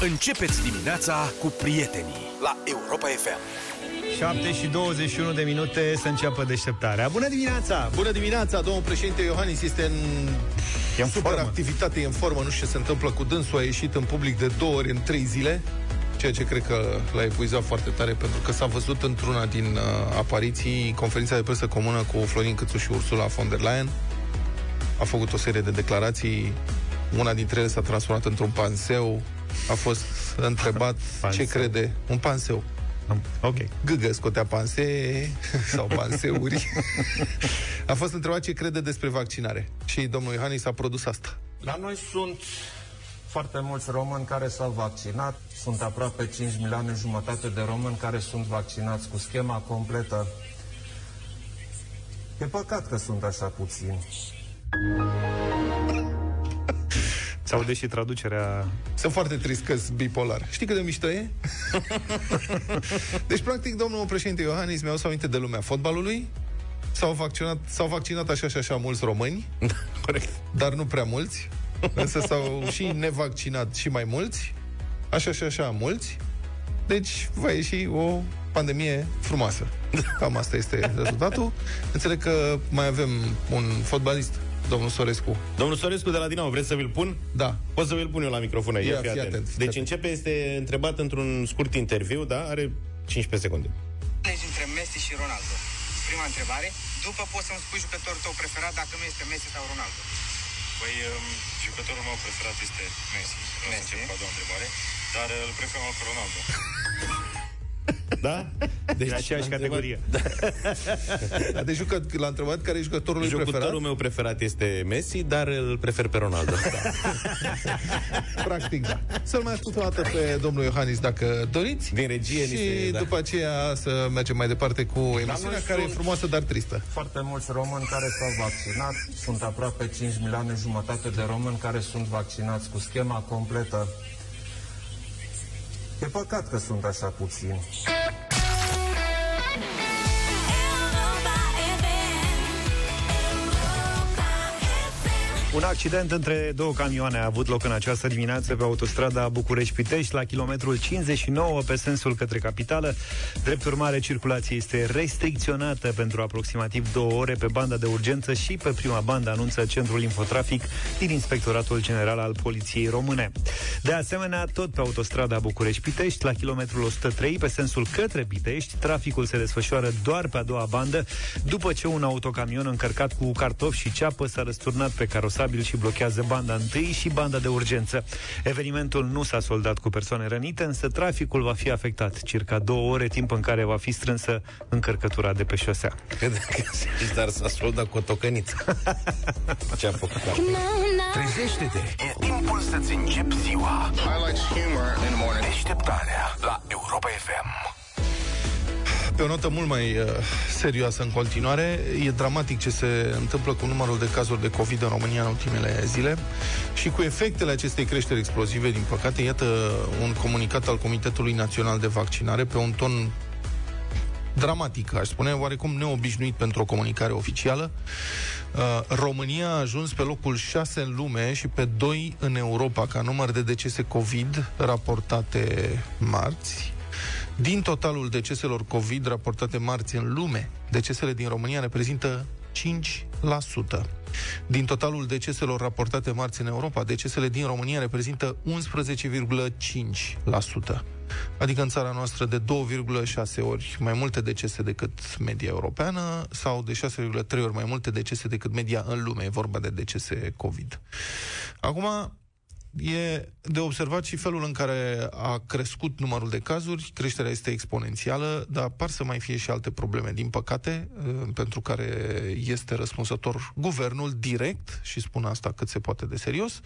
Începeți dimineața cu prietenii la Europa FM. 7 și 21 de minute să înceapă deșteptarea. Bună dimineața! Bună dimineața, domnul președinte Iohannis este în, E în super formă. activitate, e în formă, nu știu ce se întâmplă cu dânsul, a ieșit în public de două ori în trei zile, ceea ce cred că l-a epuizat foarte tare, pentru că s-a văzut într-una din uh, apariții conferința de presă comună cu Florin Câțu și Ursula von der Leyen. A făcut o serie de declarații, una dintre ele s-a transformat într-un panseu, a fost întrebat Panseu. ce crede, un panseu. Ok. Gâgă scotea panse sau panseuri. a fost întrebat ce crede despre vaccinare. Și domnul Iohannis a produs asta. La noi sunt foarte mulți români care s-au vaccinat. Sunt aproape 5 milioane jumătate de români care sunt vaccinați cu schema completă. E păcat că sunt așa puțini. Sau deși traducerea... Sunt foarte trist că bipolar. Știi cât de mișto e? deci, practic, domnul președinte Iohannis mi-a să aminte de lumea fotbalului. S-au vaccinat, s-au vaccinat așa și așa mulți români, Corect. dar nu prea mulți. Însă s-au și nevaccinat și mai mulți. Așa și așa mulți. Deci va ieși o pandemie frumoasă. Cam asta este rezultatul. Înțeleg că mai avem un fotbalist, domnul Sorescu. Domnul Sorescu de la Dinamo, vreți să vi-l pun? Da, Pot să vi-l pun eu la microfon aici, Ia, fii fii atent. atent, fii Deci atent. începe, este întrebat într-un scurt interviu, da? Are 15 secunde. Alegi între Messi și Ronaldo? Prima întrebare. După poți să-mi spui jucătorul tău preferat dacă nu este Messi sau Ronaldo. Păi, um, jucătorul meu preferat este Messi. Vreau să Messi. încep cu a doua întrebare. Dar îl prefer mai mult pe Ronaldo. Da? Deci, a aceeași întrebat- categorie. Da, de jucă, l-a întrebat care e jucătorul lui Jucătorul preferat. meu preferat este Messi, dar îl prefer pe Ronaldo. Practic, da. Să-l mai ascult o dată pe domnul Iohannis, dacă doriți. Din regie ni Și se- da. după aceea să mergem mai departe cu emisiunea, noi care e sunt- frumoasă, dar tristă. Foarte mulți români care s-au vaccinat. Sunt aproape 5 milioane jumătate de români care sunt vaccinați cu schema completă. E păcat că sunt așa puțini. Un accident între două camioane a avut loc în această dimineață pe autostrada București-Pitești, la kilometrul 59 pe sensul către capitală. Drept urmare, circulația este restricționată pentru aproximativ două ore pe banda de urgență și pe prima bandă, anunță Centrul Infotrafic din Inspectoratul General al Poliției Române. De asemenea, tot pe autostrada București-Pitești, la kilometrul 103 pe sensul către Pitești, traficul se desfășoară doar pe a doua bandă, după ce un autocamion încărcat cu cartofi și ceapă s-a răsturnat pe carosabil și blochează banda întâi și banda de urgență. Evenimentul nu s-a soldat cu persoane rănite, însă traficul va fi afectat circa două ore, timp în care va fi strânsă încărcătura de pe șosea. Cred că dar s-a soldat cu o tocăniță. Ce a făcut? Trezește-te! E timpul să-ți începi ziua. Highlights humor in the morning. Deșteptarea la Europa FM. Pe o notă mult mai uh, serioasă în continuare, e dramatic ce se întâmplă cu numărul de cazuri de COVID în România în ultimele zile și cu efectele acestei creșteri explozive, din păcate, iată un comunicat al Comitetului Național de Vaccinare pe un ton dramatic, aș spune, oarecum neobișnuit pentru o comunicare oficială. Uh, România a ajuns pe locul 6 în lume și pe 2 în Europa ca număr de decese COVID raportate marți. Din totalul deceselor COVID raportate marți în lume, decesele din România reprezintă 5%. Din totalul deceselor raportate marți în Europa, decesele din România reprezintă 11,5%. Adică în țara noastră de 2,6 ori mai multe decese decât media europeană sau de 6,3 ori mai multe decese decât media în lume. E vorba de decese COVID. Acum, E de observat și felul în care a crescut numărul de cazuri, creșterea este exponențială, dar par să mai fie și alte probleme, din păcate, eh, pentru care este răspunsător guvernul direct, și spun asta cât se poate de serios.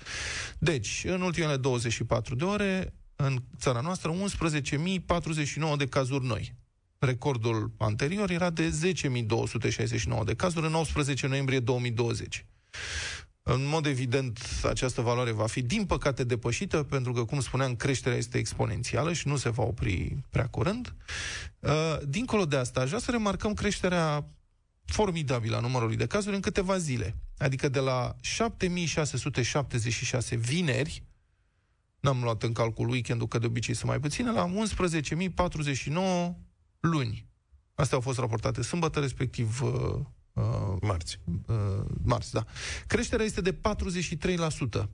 Deci, în ultimele 24 de ore, în țara noastră, 11.049 de cazuri noi. Recordul anterior era de 10.269 de cazuri în 18 noiembrie 2020. În mod evident, această valoare va fi, din păcate, depășită, pentru că, cum spuneam, creșterea este exponențială și nu se va opri prea curând. Uh, Dincolo de asta, aș vrea să remarcăm creșterea formidabilă a numărului de cazuri în câteva zile. Adică de la 7676 vineri n-am luat în calcul weekendul, că de obicei sunt mai puține, la 11.049 luni. Astea au fost raportate sâmbătă, respectiv uh, uh, Marți. uh, marți, da. Creșterea este de 43%.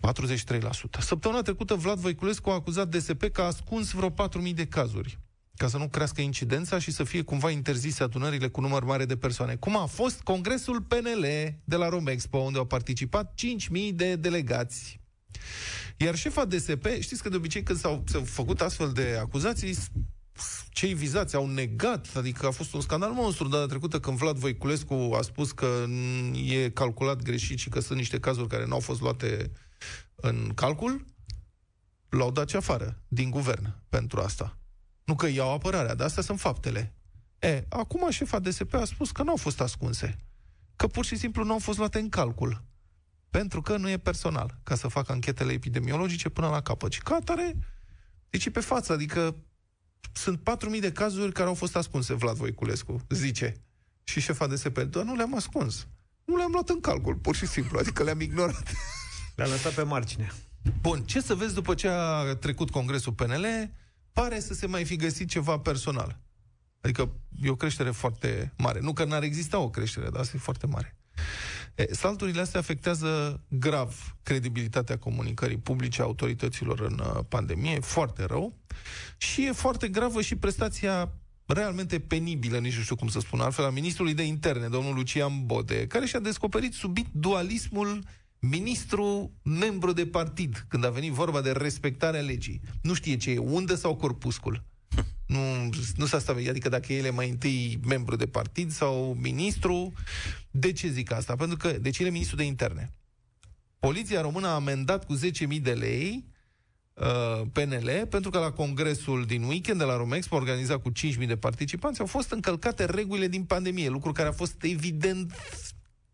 43%. Săptămâna trecută Vlad Voiculescu a acuzat DSP că a ascuns vreo 4.000 de cazuri ca să nu crească incidența și să fie cumva interzise adunările cu număr mare de persoane. Cum a fost congresul PNL de la Romexpo, unde au participat 5.000 de delegați. Iar șefa DSP, știți că de obicei când s-au, s-au făcut astfel de acuzații, cei vizați au negat, adică a fost un scandal monstru data trecută când Vlad Voiculescu a spus că e calculat greșit și că sunt niște cazuri care nu au fost luate în calcul, l-au dat ce afară din guvern pentru asta. Nu că iau apărarea, dar astea sunt faptele. E, acum șefa DSP a spus că nu au fost ascunse. Că pur și simplu nu au fost luate în calcul. Pentru că nu e personal ca să facă anchetele epidemiologice până la capăt. Și ca atare, deci e pe față, adică sunt 4.000 de cazuri care au fost ascunse, Vlad Voiculescu, zice. Și șefa DSP, dar nu le-am ascuns. Nu le-am luat în calcul, pur și simplu, adică le-am ignorat. Le-a lăsat pe margine. Bun, ce să vezi după ce a trecut congresul PNL? Pare să se mai fi găsit ceva personal. Adică e o creștere foarte mare. Nu că n-ar exista o creștere, dar asta e foarte mare. E, salturile astea afectează grav credibilitatea comunicării publice a autorităților în uh, pandemie, e foarte rău, și e foarte gravă și prestația realmente penibilă, nici nu știu cum să spun altfel, a ministrului de interne, domnul Lucian Bode, care și-a descoperit subit dualismul ministru membru de partid, când a venit vorba de respectarea legii. Nu știe ce e, undă sau corpuscul. Nu, nu s-a stabilit, adică dacă el e mai întâi membru de partid sau ministru. De ce zic asta? Pentru că, deci el e ministru de interne. Poliția română a amendat cu 10.000 de lei uh, PNL, pentru că la congresul din weekend de la Romexpo, organizat cu 5.000 de participanți, au fost încălcate regulile din pandemie, lucru care a fost evident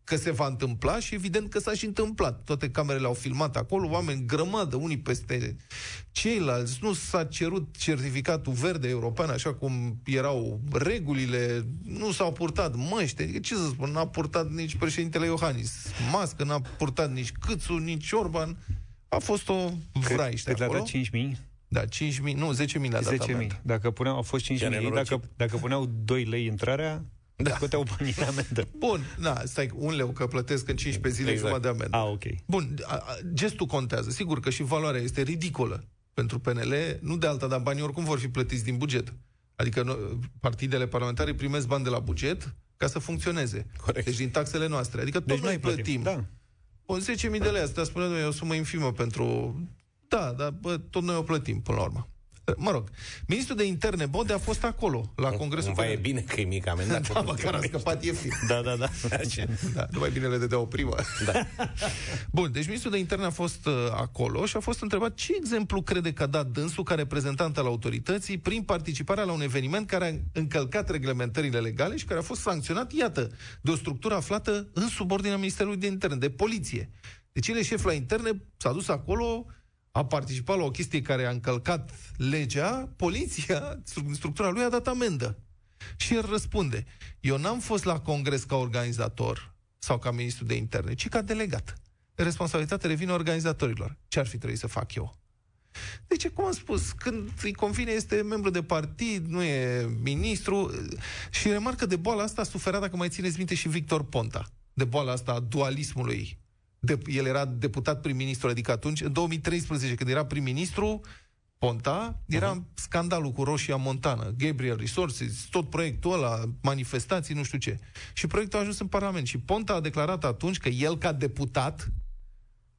că se va întâmpla și evident că s-a și întâmplat. Toate camerele au filmat acolo, oameni grămadă, unii peste ceilalți. Nu s-a cerut certificatul verde european așa cum erau regulile, nu s-au purtat măști. Adică, ce să spun, n-a purtat nici președintele Iohannis mască, n-a purtat nici Câțu, nici Orban. A fost o vraiște Cât le-a acolo. dat 5.000? Da, 5.000, nu, 10.000 le-a dat 10.000. amendă. Dacă puneau, au fost 5.000, Ce-a nenorocit. dacă, dacă puneau 2 lei intrarea, da. scoteau banii în amendă. Bun, da, stai, un leu că plătesc în 15 zile exact. jumătate de amendă. Ah, ok. Bun, a, a, gestul contează. Sigur că și valoarea este ridicolă pentru PNL, nu de alta, dar banii oricum vor fi plătiți din buget. Adică nu, partidele parlamentare primesc bani de la buget ca să funcționeze. Corect. Deci din taxele noastre. Adică tot Deci noi plătim. Da. Bun, 10.000 de lei, asta spune noi, e o sumă infimă pentru... Da, dar bă, tot noi o plătim până la urmă. Mă rog, ministrul de interne Bode a fost acolo, la congresul Cumva e PNL. bine că e mic amendat. Da, măcar a scăpat ieftin. Da, da, da. Da, nu mai bine le dădea o primă. Da. Bun, deci ministrul de interne a fost uh, acolo și a fost întrebat ce exemplu crede că a dat dânsul ca reprezentant al autorității prin participarea la un eveniment care a încălcat reglementările legale și care a fost sancționat, iată, de o structură aflată în subordinea Ministerului de Interne, de poliție. Deci el e șef la interne, s-a dus acolo, a participat la o chestie care a încălcat legea, poliția, stru- structura lui a dat amendă. Și el răspunde, eu n-am fost la congres ca organizator sau ca ministru de interne, ci ca delegat. Responsabilitatea revine organizatorilor. Ce ar fi trebuit să fac eu? Deci, cum am spus, când îi convine este membru de partid, nu e ministru. Și remarcă de boala asta a suferat, dacă mai țineți minte, și Victor Ponta. De boala asta a dualismului. De, el era deputat prim-ministru, adică atunci, în 2013, când era prim-ministru, Ponta, era uh-huh. scandalul cu Roșia Montană, Gabriel Resources, tot proiectul ăla, manifestații, nu știu ce. Și proiectul a ajuns în Parlament. Și Ponta a declarat atunci că el, ca deputat,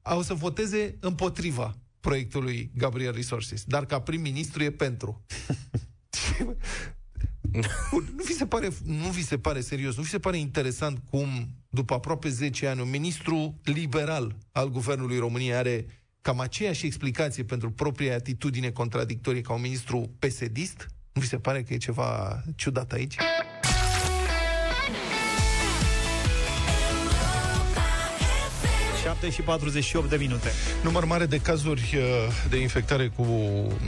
o să voteze împotriva proiectului Gabriel Resources, dar ca prim-ministru e pentru. Bun, nu vi se pare, nu vi se pare serios, nu vi se pare interesant cum, după aproape 10 ani, un ministru liberal al guvernului României are cam aceeași explicație pentru propria atitudine contradictorie ca un ministru pesedist? Nu vi se pare că e ceva ciudat aici? Șapte și 48 de minute. Număr mare de cazuri uh, de infectare cu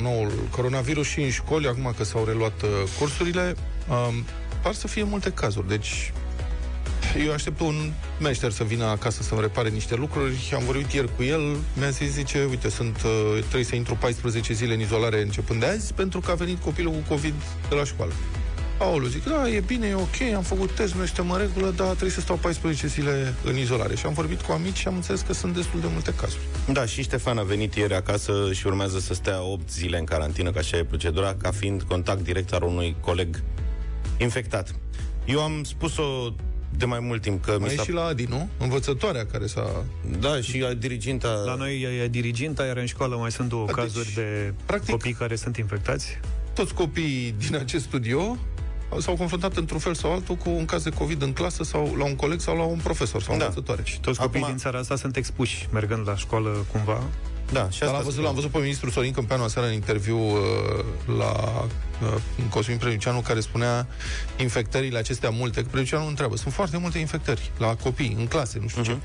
noul coronavirus și în școli, acum că s-au reluat uh, cursurile, um, par să fie multe cazuri. Deci, Eu aștept un meșter să vină acasă să-mi repare niște lucruri. Am vorbit ieri cu el, mi-a zis, zice, uite, sunt, uh, trebuie să intru 14 zile în izolare începând de azi, pentru că a venit copilul cu COVID de la școală. Aoleu, zic, da, e bine, e ok, am făcut test, noi suntem în regulă, dar trebuie să stau 14 zile în izolare. Și am vorbit cu amici și am înțeles că sunt destul de multe cazuri. Da, și Ștefan a venit ieri acasă și urmează să stea 8 zile în carantină, ca așa e procedura, ca fiind contact direct al unui coleg infectat. Eu am spus-o de mai mult timp că Mai mi e s-a... și la Adi, nu? Învățătoarea care s-a... Da, și a diriginta... La noi e diriginta, iar în școală mai sunt două Deci, cazuri de practic- copii care sunt infectați. Toți copiii din acest studio s-au confruntat într-un fel sau altul cu un caz de COVID în clasă sau la un coleg sau la un profesor sau Da. învățătoare. Toți copiii Acum- din țara asta sunt expuși, mergând la școală cumva. Da, și Dar asta l-am văzut, spun. l-am văzut pe ministrul Sorin Câmpeanu aseară în interviu uh, la uh, Cosmin Prelicianu care spunea infectările acestea multe, că Prelicianu nu întreabă. Sunt foarte multe infectări la copii, în clase, nu știu uh-huh. ce.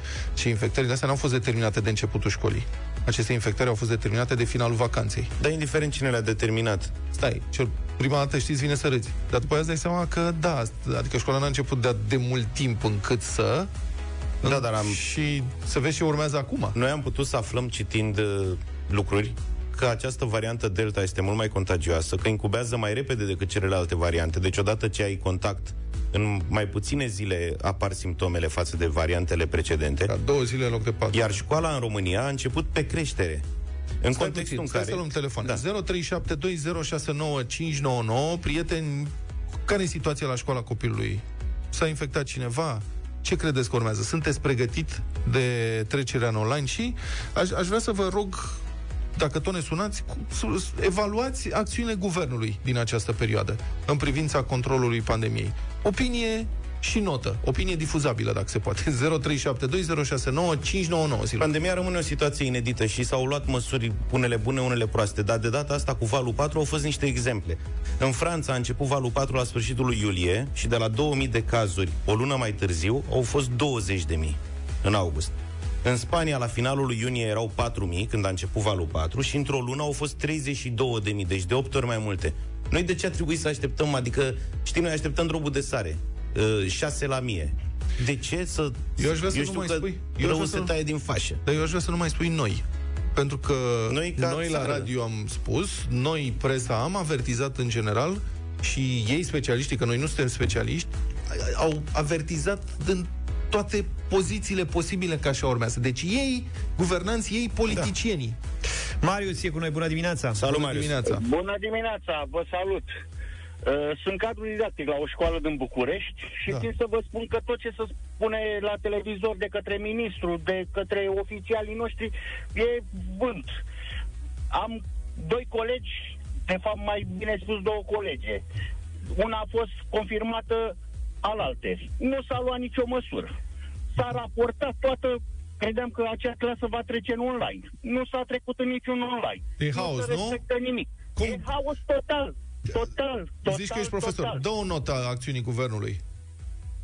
Și infectările astea nu au fost determinate de începutul școlii. Aceste infectări au fost determinate de finalul vacanței. Dar indiferent cine le-a determinat, Stai, cel prima dată știți, vine să râzi. Dar după aia îți dai seama că da, adică școala n-a început de, de mult timp încât să... Da, dar am- Și să vezi ce urmează acum. Noi am putut să aflăm citind uh, lucruri că această variantă Delta este mult mai contagioasă, că incubează mai repede decât celelalte variante. Deci odată ce ai contact, în mai puține zile apar simptomele față de variantele precedente. Ca două zile în loc de patru. Iar școala în România a început pe creștere. În Stai contextul puțin, în stai care... să luăm telefon. Da. 0372069599. Prieteni, care e situația la școala copilului? S-a infectat cineva? Ce credeți că urmează? Sunteți pregătit de trecerea în online? Și aș, aș vrea să vă rog dacă tot ne sunați, cu- su- evaluați acțiunile guvernului din această perioadă în privința controlului pandemiei. Opinie și notă. Opinie difuzabilă, dacă se poate. 0372069599. Silva. Pandemia rămâne o situație inedită și s-au luat măsuri unele bune, unele proaste, dar de data asta cu valul 4 au fost niște exemple. În Franța a început valul 4 la sfârșitul lui iulie și de la 2000 de cazuri o lună mai târziu au fost 20.000 în august. În Spania, la finalul lui iunie, erau 4.000 când a început valul 4 și într-o lună au fost 32.000, deci de 8 ori mai multe. Noi de ce a trebuit să așteptăm? Adică, știi, noi așteptăm drobul de sare. 6 la mie. De ce să... Eu aș vrea să nu știu mai că spui. Eu aș rău vrea se să- taie din fașă. Dar eu aș vrea să nu mai spui noi. Pentru că Noi ca noi la țară. radio am spus, noi, presa, am avertizat în general și ei, specialiștii, că noi nu suntem specialiști, au avertizat din toate pozițiile posibile că așa urmează. Deci ei, guvernanții, ei, politicienii. Marius e cu noi, bună dimineața! Salut, Bună Marius. dimineața! Bună dimineața, vă salut! Uh, Sunt cadru didactic la o școală din București și Da. țin să vă spun că tot ce se spune la televizor de către ministru, de către oficialii noștri, e vânt. Am doi colegi, de fapt mai bine spus două colege. Una a fost confirmată alalte. Nu s-a luat nicio măsură. S-a raportat toată Credeam că acea clasă va trece în online. Nu s-a trecut în niciun online. E haos, nu se nu? respectă nimic. Cum? E haos total. Total. total Zici că ești profesor. Total. Dă o notă a acțiunii guvernului.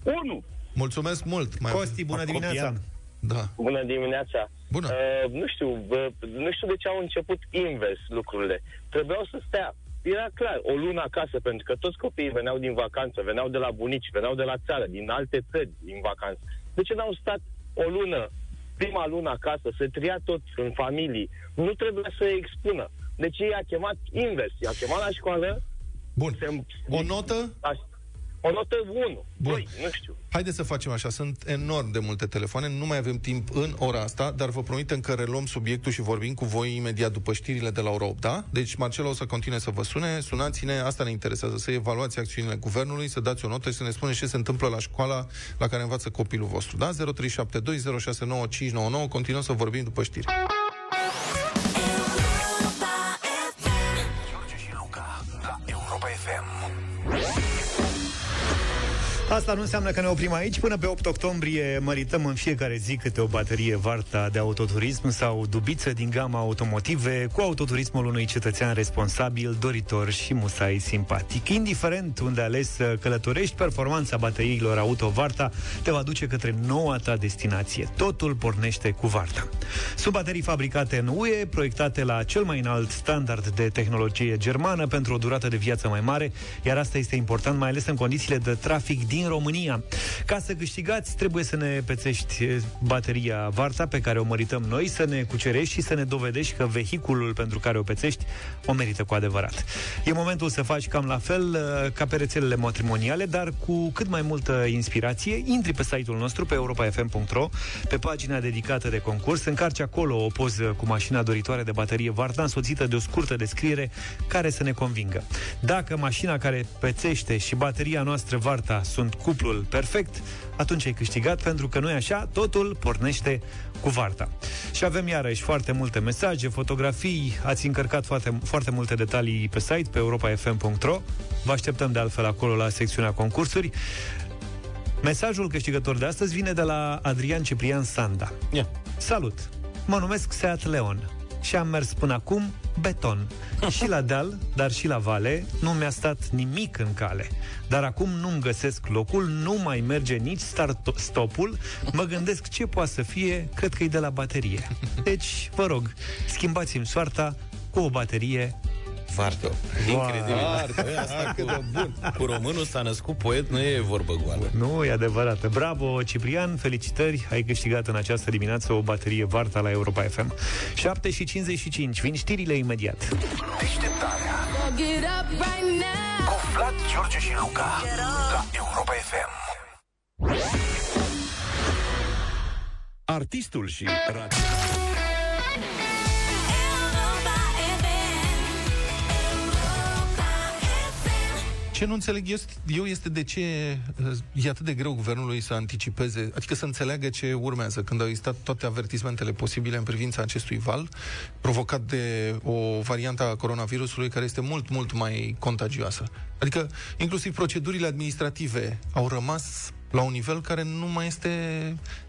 Unu. Mulțumesc mult. Mai Costi, bună A dimineața! copiat. Da. Bună dimineața! Bună. Uh, nu știu, uh, nu știu de ce au început invers lucrurile. Trebuiau să stea. Era clar, o lună acasă, pentru că toți copiii veneau din vacanță, veneau de la bunici, veneau de la țară, din alte țări, din vacanță. De ce n-au stat o lună, prima lună acasă, să tria tot în familii? Nu trebuia să expună. Deci ei a chemat invers, i-a chemat la școală, Bun. se- O notă? Aș- o notă 1, Bun. 2, nu știu. Haideți să facem așa, sunt enorm de multe telefoane, nu mai avem timp în ora asta, dar vă promitem că reluăm subiectul și vorbim cu voi imediat după știrile de la ora 8, da? Deci Marcelo o să continue să vă sune, sunați-ne, asta ne interesează, să evaluați acțiunile guvernului, să dați o notă și să ne spuneți ce se întâmplă la școala la care învață copilul vostru, da? 0372069599, continuăm să vorbim după știri. Asta nu înseamnă că ne oprim aici. Până pe 8 octombrie mărităm în fiecare zi câte o baterie Varta de autoturism sau dubiță din gama automotive cu autoturismul unui cetățean responsabil, doritor și musai simpatic. Indiferent unde ales să călătorești, performanța bateriilor auto Varta te va duce către noua ta destinație. Totul pornește cu Varta. Sunt baterii fabricate în UE, proiectate la cel mai înalt standard de tehnologie germană pentru o durată de viață mai mare, iar asta este important mai ales în condițiile de trafic din din România. Ca să câștigați, trebuie să ne pețești bateria Varta pe care o mărităm noi, să ne cucerești și să ne dovedești că vehiculul pentru care o pețești o merită cu adevărat. E momentul să faci cam la fel uh, ca pe rețelele matrimoniale, dar cu cât mai multă inspirație. Intri pe site-ul nostru, pe europa.fm.ro, pe pagina dedicată de concurs, încarci acolo o poză cu mașina doritoare de baterie Varta, însoțită de o scurtă descriere care să ne convingă. Dacă mașina care pețește și bateria noastră Varta sunt cuplul perfect, atunci ai câștigat, pentru că nu e așa, totul pornește cu Varta. Și avem iarăși foarte multe mesaje, fotografii, ați încărcat foarte, foarte multe detalii pe site, pe europa.fm.ro. Vă așteptăm de altfel acolo la secțiunea concursuri. Mesajul câștigător de astăzi vine de la Adrian Ciprian Sanda. Yeah. Salut! Mă numesc Seat Leon și am mers până acum beton. și la deal, dar și la vale, nu mi-a stat nimic în cale. Dar acum nu-mi găsesc locul, nu mai merge nici start stopul, mă gândesc ce poate să fie, cred că e de la baterie. Deci, vă rog, schimbați-mi soarta cu o baterie Varto. Incredibil. Varto, asta cu, de bun. cu românul s-a născut poet, nu e vorbă goală. Nu, e adevărat. Bravo, Ciprian, felicitări. Ai câștigat în această dimineață o baterie Varta la Europa FM. 7 și 55. Vin știrile imediat. Deșteptarea Cu Vlad, George și Luca La Europa FM Artistul și radio Ce nu înțeleg eu este de ce e atât de greu guvernului să anticipeze, adică să înțeleagă ce urmează, când au existat toate avertismentele posibile în privința acestui val, provocat de o variantă a coronavirusului care este mult, mult mai contagioasă. Adică, inclusiv procedurile administrative au rămas la un nivel care nu mai este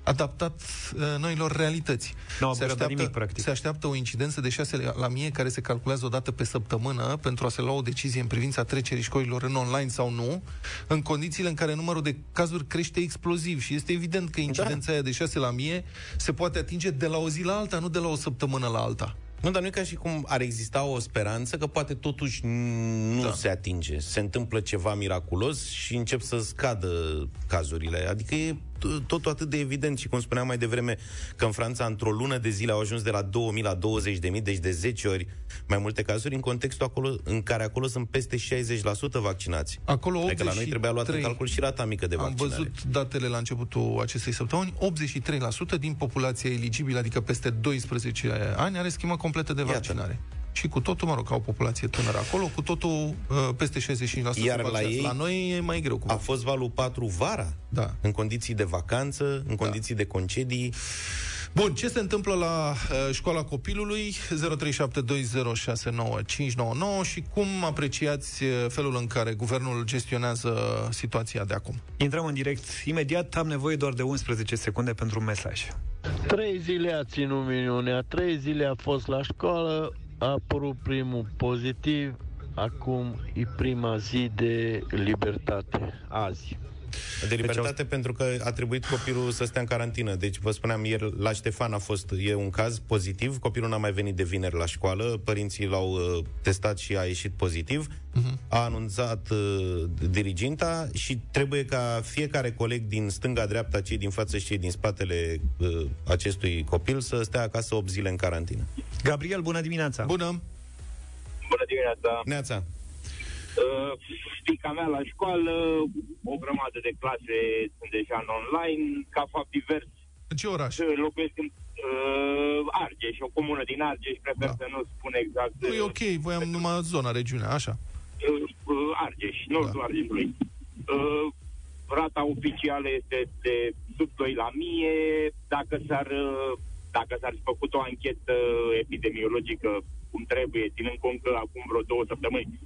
adaptat uh, noilor realități. No, se, așteaptă, nimic, practic. se așteaptă o incidență de 6 la mie care se calculează o dată pe săptămână pentru a se lua o decizie în privința trecerii școlilor în online sau nu, în condițiile în care numărul de cazuri crește exploziv și este evident că incidența da. aia de 6 la mie se poate atinge de la o zi la alta, nu de la o săptămână la alta. Nu, dar nu e ca și cum ar exista o speranță că poate totuși nu da. se atinge. Se întâmplă ceva miraculos și încep să scadă cazurile. Adică e totul atât de evident și cum spuneam mai devreme că în Franța într-o lună de zile au ajuns de la 2000 la 20.000, deci de 10 ori mai multe cazuri în contextul acolo, în care acolo sunt peste 60% vaccinați. Acolo 83... Adică la noi trebuia luat în calcul și rata mică de vaccinare. Am văzut datele la începutul acestei săptămâni, 83% din populația eligibilă, adică peste 12 ani, are schemă completă de vaccinare. Iată și cu totul, mă rog, ca o populație tânără acolo, cu totul uh, peste 65% Iar la ei la noi e mai greu. Cu a fost valul 4 vara, da. în condiții de vacanță, în da. condiții de concedii. Bun, ce se întâmplă la uh, școala copilului? 0372069599 și cum apreciați uh, felul în care guvernul gestionează situația de acum? Intrăm în direct imediat, am nevoie doar de 11 secunde pentru un mesaj. Trei zile a ținut minunea, trei zile a fost la școală, a apărut primul pozitiv, acum e prima zi de libertate, azi. De libertate deci, pentru că a trebuit copilul să stea în carantină. Deci, vă spuneam, ieri la Ștefan a fost, e un caz pozitiv, copilul n-a mai venit de vineri la școală, părinții l-au uh, testat și a ieșit pozitiv, uh-huh. a anunțat uh, diriginta și trebuie ca fiecare coleg din stânga-dreapta, cei din față și cei din spatele uh, acestui copil să stea acasă 8 zile în carantină. Gabriel, bună dimineața! Bună! Bună dimineața! Neața! Uh, fica mea la școală, o grămadă de clase sunt deja în online, ca fapt divers. În ce oraș? Uh, locuiesc în uh, Argeș, o comună din Argeș, prefer da. să nu spun exact... Nu, e ok, voiam uh, numai zona, regiunea, așa. Uh, uh, Argeș, nordul da. Argeșului. Uh, rata oficială este de sub 2 la mie, dacă s-ar, uh, dacă s-ar fi făcut o anchetă epidemiologică cum trebuie, ținând cont că acum vreo două săptămâni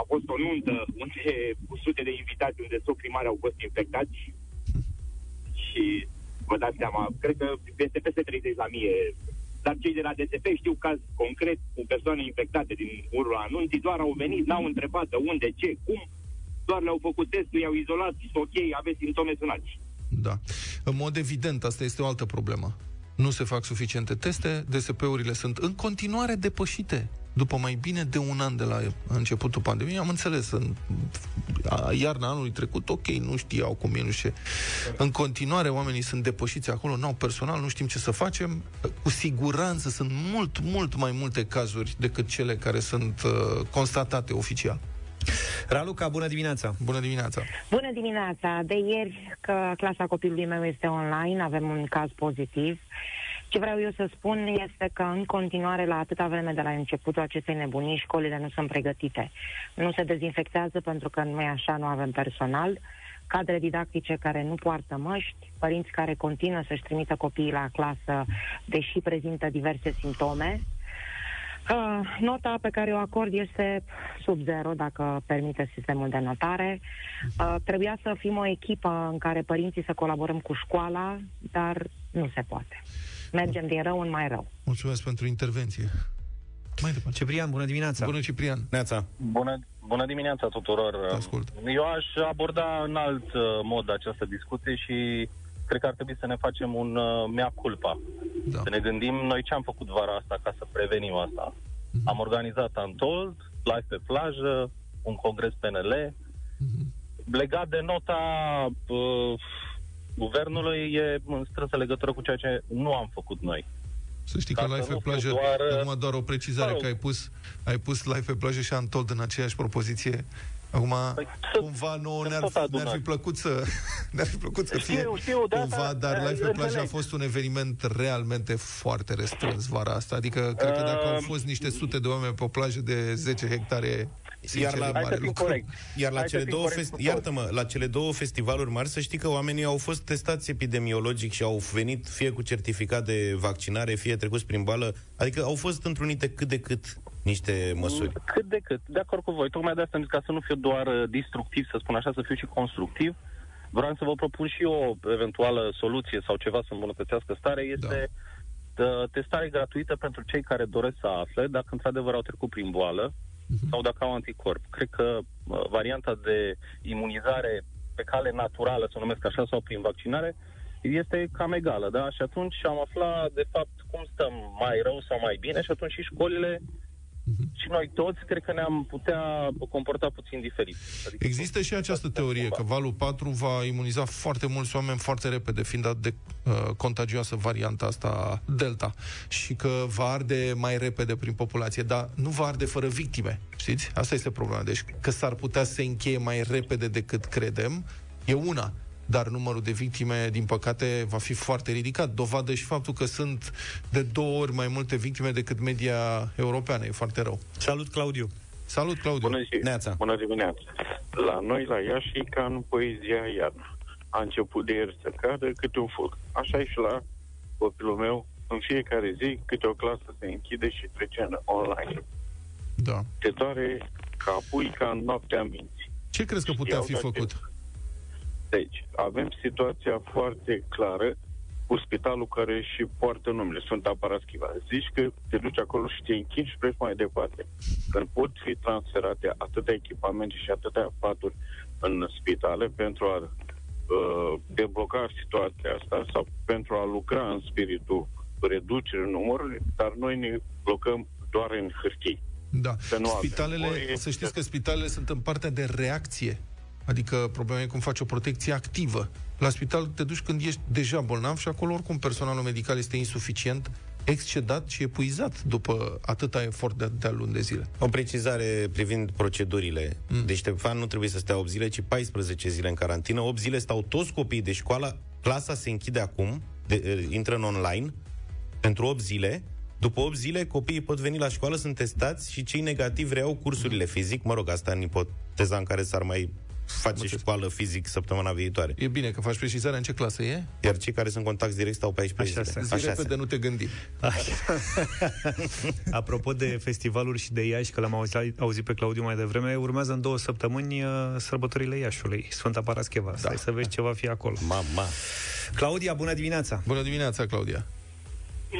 a fost o nuntă unde cu sute de invitați, unde socrii mari au fost infectați și vă dați seama, cred că este peste 30 la mie dar cei de la DSP știu caz concret cu persoane infectate din urul anunții, doar au venit, n-au întrebat de unde, ce, cum, doar le-au făcut testul, i-au izolat, ok, aveți simptome, sunați. Da. În mod evident, asta este o altă problemă. Nu se fac suficiente teste, DSP-urile sunt în continuare depășite după mai bine de un an de la începutul pandemiei, am înțeles, în a, iarna anului trecut, ok, nu știau cum e, nu știu. În continuare, oamenii sunt depășiți acolo, n-au personal, nu știm ce să facem. Cu siguranță sunt mult, mult mai multe cazuri decât cele care sunt uh, constatate oficial. Raluca, bună dimineața! Bună dimineața! Bună dimineața! De ieri că clasa copilului meu este online, avem un caz pozitiv. Ce vreau eu să spun este că în continuare, la atâta vreme de la începutul acestei nebunii, școlile nu sunt pregătite. Nu se dezinfectează pentru că nu e așa, nu avem personal, cadre didactice care nu poartă măști, părinți care continuă să-și trimită copiii la clasă, deși prezintă diverse simptome, Uh, nota pe care o acord este sub zero, dacă permite sistemul de notare. Uh, trebuia să fim o echipă în care părinții să colaborăm cu școala, dar nu se poate. Mergem din rău în mai rău. Mulțumesc pentru intervenție. Mai departe. Ciprian, bună dimineața! Bună, Ciprian! Neața! Bună, bună dimineața tuturor! Ascult. Eu aș aborda în alt uh, mod această discuție și cred că ar trebui să ne facem un uh, mea culpa. Da. Să ne gândim noi ce am făcut vara asta ca să prevenim asta. Mhm. Am organizat Antold, live pe plajă, un congres PNL. Mhm. Legat de nota uh, guvernului, e în strânsă legătură cu ceea ce nu am făcut noi. Să știi Ca că să live pe nu fiu plajă, doar, acum doar o precizare, mă rog. că ai pus, ai pus live pe plajă și Antold în aceeași propoziție. Acum, cumva nouă ne-ar, tot ne-ar adunat. fi plăcut să ne-ar fi plăcut să fie Știu, știu, de cumva, asta, dar eh, live pe plajă a înțeleg. fost un eveniment realmente foarte restrâns vara asta. Adică, cred că dacă au Um, fost niște sute de oameni pe o plajă de 10 hectare, sincer, Iar la- e Hai mare să fim lucru. corect. Iar la Hai să cele fim două corect festi- cu toți. iartă-mă, la cele două festivaluri mari, să știi că oamenii au fost testați epidemiologic și au venit fie cu certificat de vaccinare, fie trecuți prin boală, adică au fost întrunite cât de cât niște măsuri. Cât de cât, de acord cu voi. Tocmai de asta am zis ca să nu fiu doar uh, destructiv, să spun așa, să fiu și constructiv. Vreau să vă propun și o eventuală soluție sau ceva să îmbunătățească starea. Este da. testare gratuită pentru cei care doresc să afle dacă într-adevăr au trecut prin boală sau dacă au anticorp. Cred că uh, varianta de imunizare pe cale naturală, să o numesc așa, sau prin vaccinare, este cam egală, da? Și atunci am aflat, de fapt, cum stăm mai rău sau mai bine și atunci și școlile și noi toți cred că ne-am putea comporta puțin diferit. Adică Există și această teorie că valul 4 va imuniza foarte mulți oameni foarte repede, fiind dat de uh, contagioasă varianta asta Delta și că va arde mai repede prin populație, dar nu va arde fără victime, știți? Asta este problema. Deci că s-ar putea să se încheie mai repede decât credem, e una dar numărul de victime, din păcate, va fi foarte ridicat. Dovadă și faptul că sunt de două ori mai multe victime decât media europeană. E foarte rău. Salut, Claudiu! Salut, Claudiu! Bună, zi. Neața. Bună dimineața! La noi, la Iași, e ca în poezia iarnă. A început de ieri să cadă câte un fulg. Așa e și la copilul meu. În fiecare zi, câte o clasă se închide și trece în online. Da. Te doare capul ca în noaptea minții. Ce crezi că putea Iau fi toate- făcut? Deci, avem situația foarte clară cu spitalul care și poartă numele, Sfânta Paraschiva. Zici că te duci acolo și te închizi și pleci mai departe. Când pot fi transferate atâtea echipamente și atâtea paturi în spitale pentru a uh, debloca situația asta sau pentru a lucra în spiritul reducerii numărului, dar noi ne blocăm doar în hârtii. Da. Că nu avem Spitalele, voie să știți că spitalele sunt în partea de reacție. Adică problema e cum faci o protecție activă. La spital te duci când ești deja bolnav și acolo oricum personalul medical este insuficient, excedat și epuizat după atâta efort de de luni de zile. O precizare privind procedurile. Mm. Deci Ștefan nu trebuie să stea 8 zile, ci 14 zile în carantină. 8 zile stau toți copiii de școală. Clasa se închide acum, de, uh, intră în online pentru 8 zile. După 8 zile, copiii pot veni la școală, sunt testați și cei negativi reiau cursurile fizic. Mă rog, asta în ipoteza în care s-ar mai face școală fizic săptămâna viitoare. E bine că faci precizarea în ce clasă e? Iar cei care sunt contact direct stau pe 14 Așa zile. se- Zi repede, nu te gândi. Apropo de festivaluri și de Iași, că l-am auzit, auzit pe Claudiu mai devreme, urmează în două săptămâni uh, sărbătorile Iașului, Sfânta Parascheva. Da. Stai să vezi ce va fi acolo. Mama. Claudia, bună dimineața! Bună dimineața, Claudia!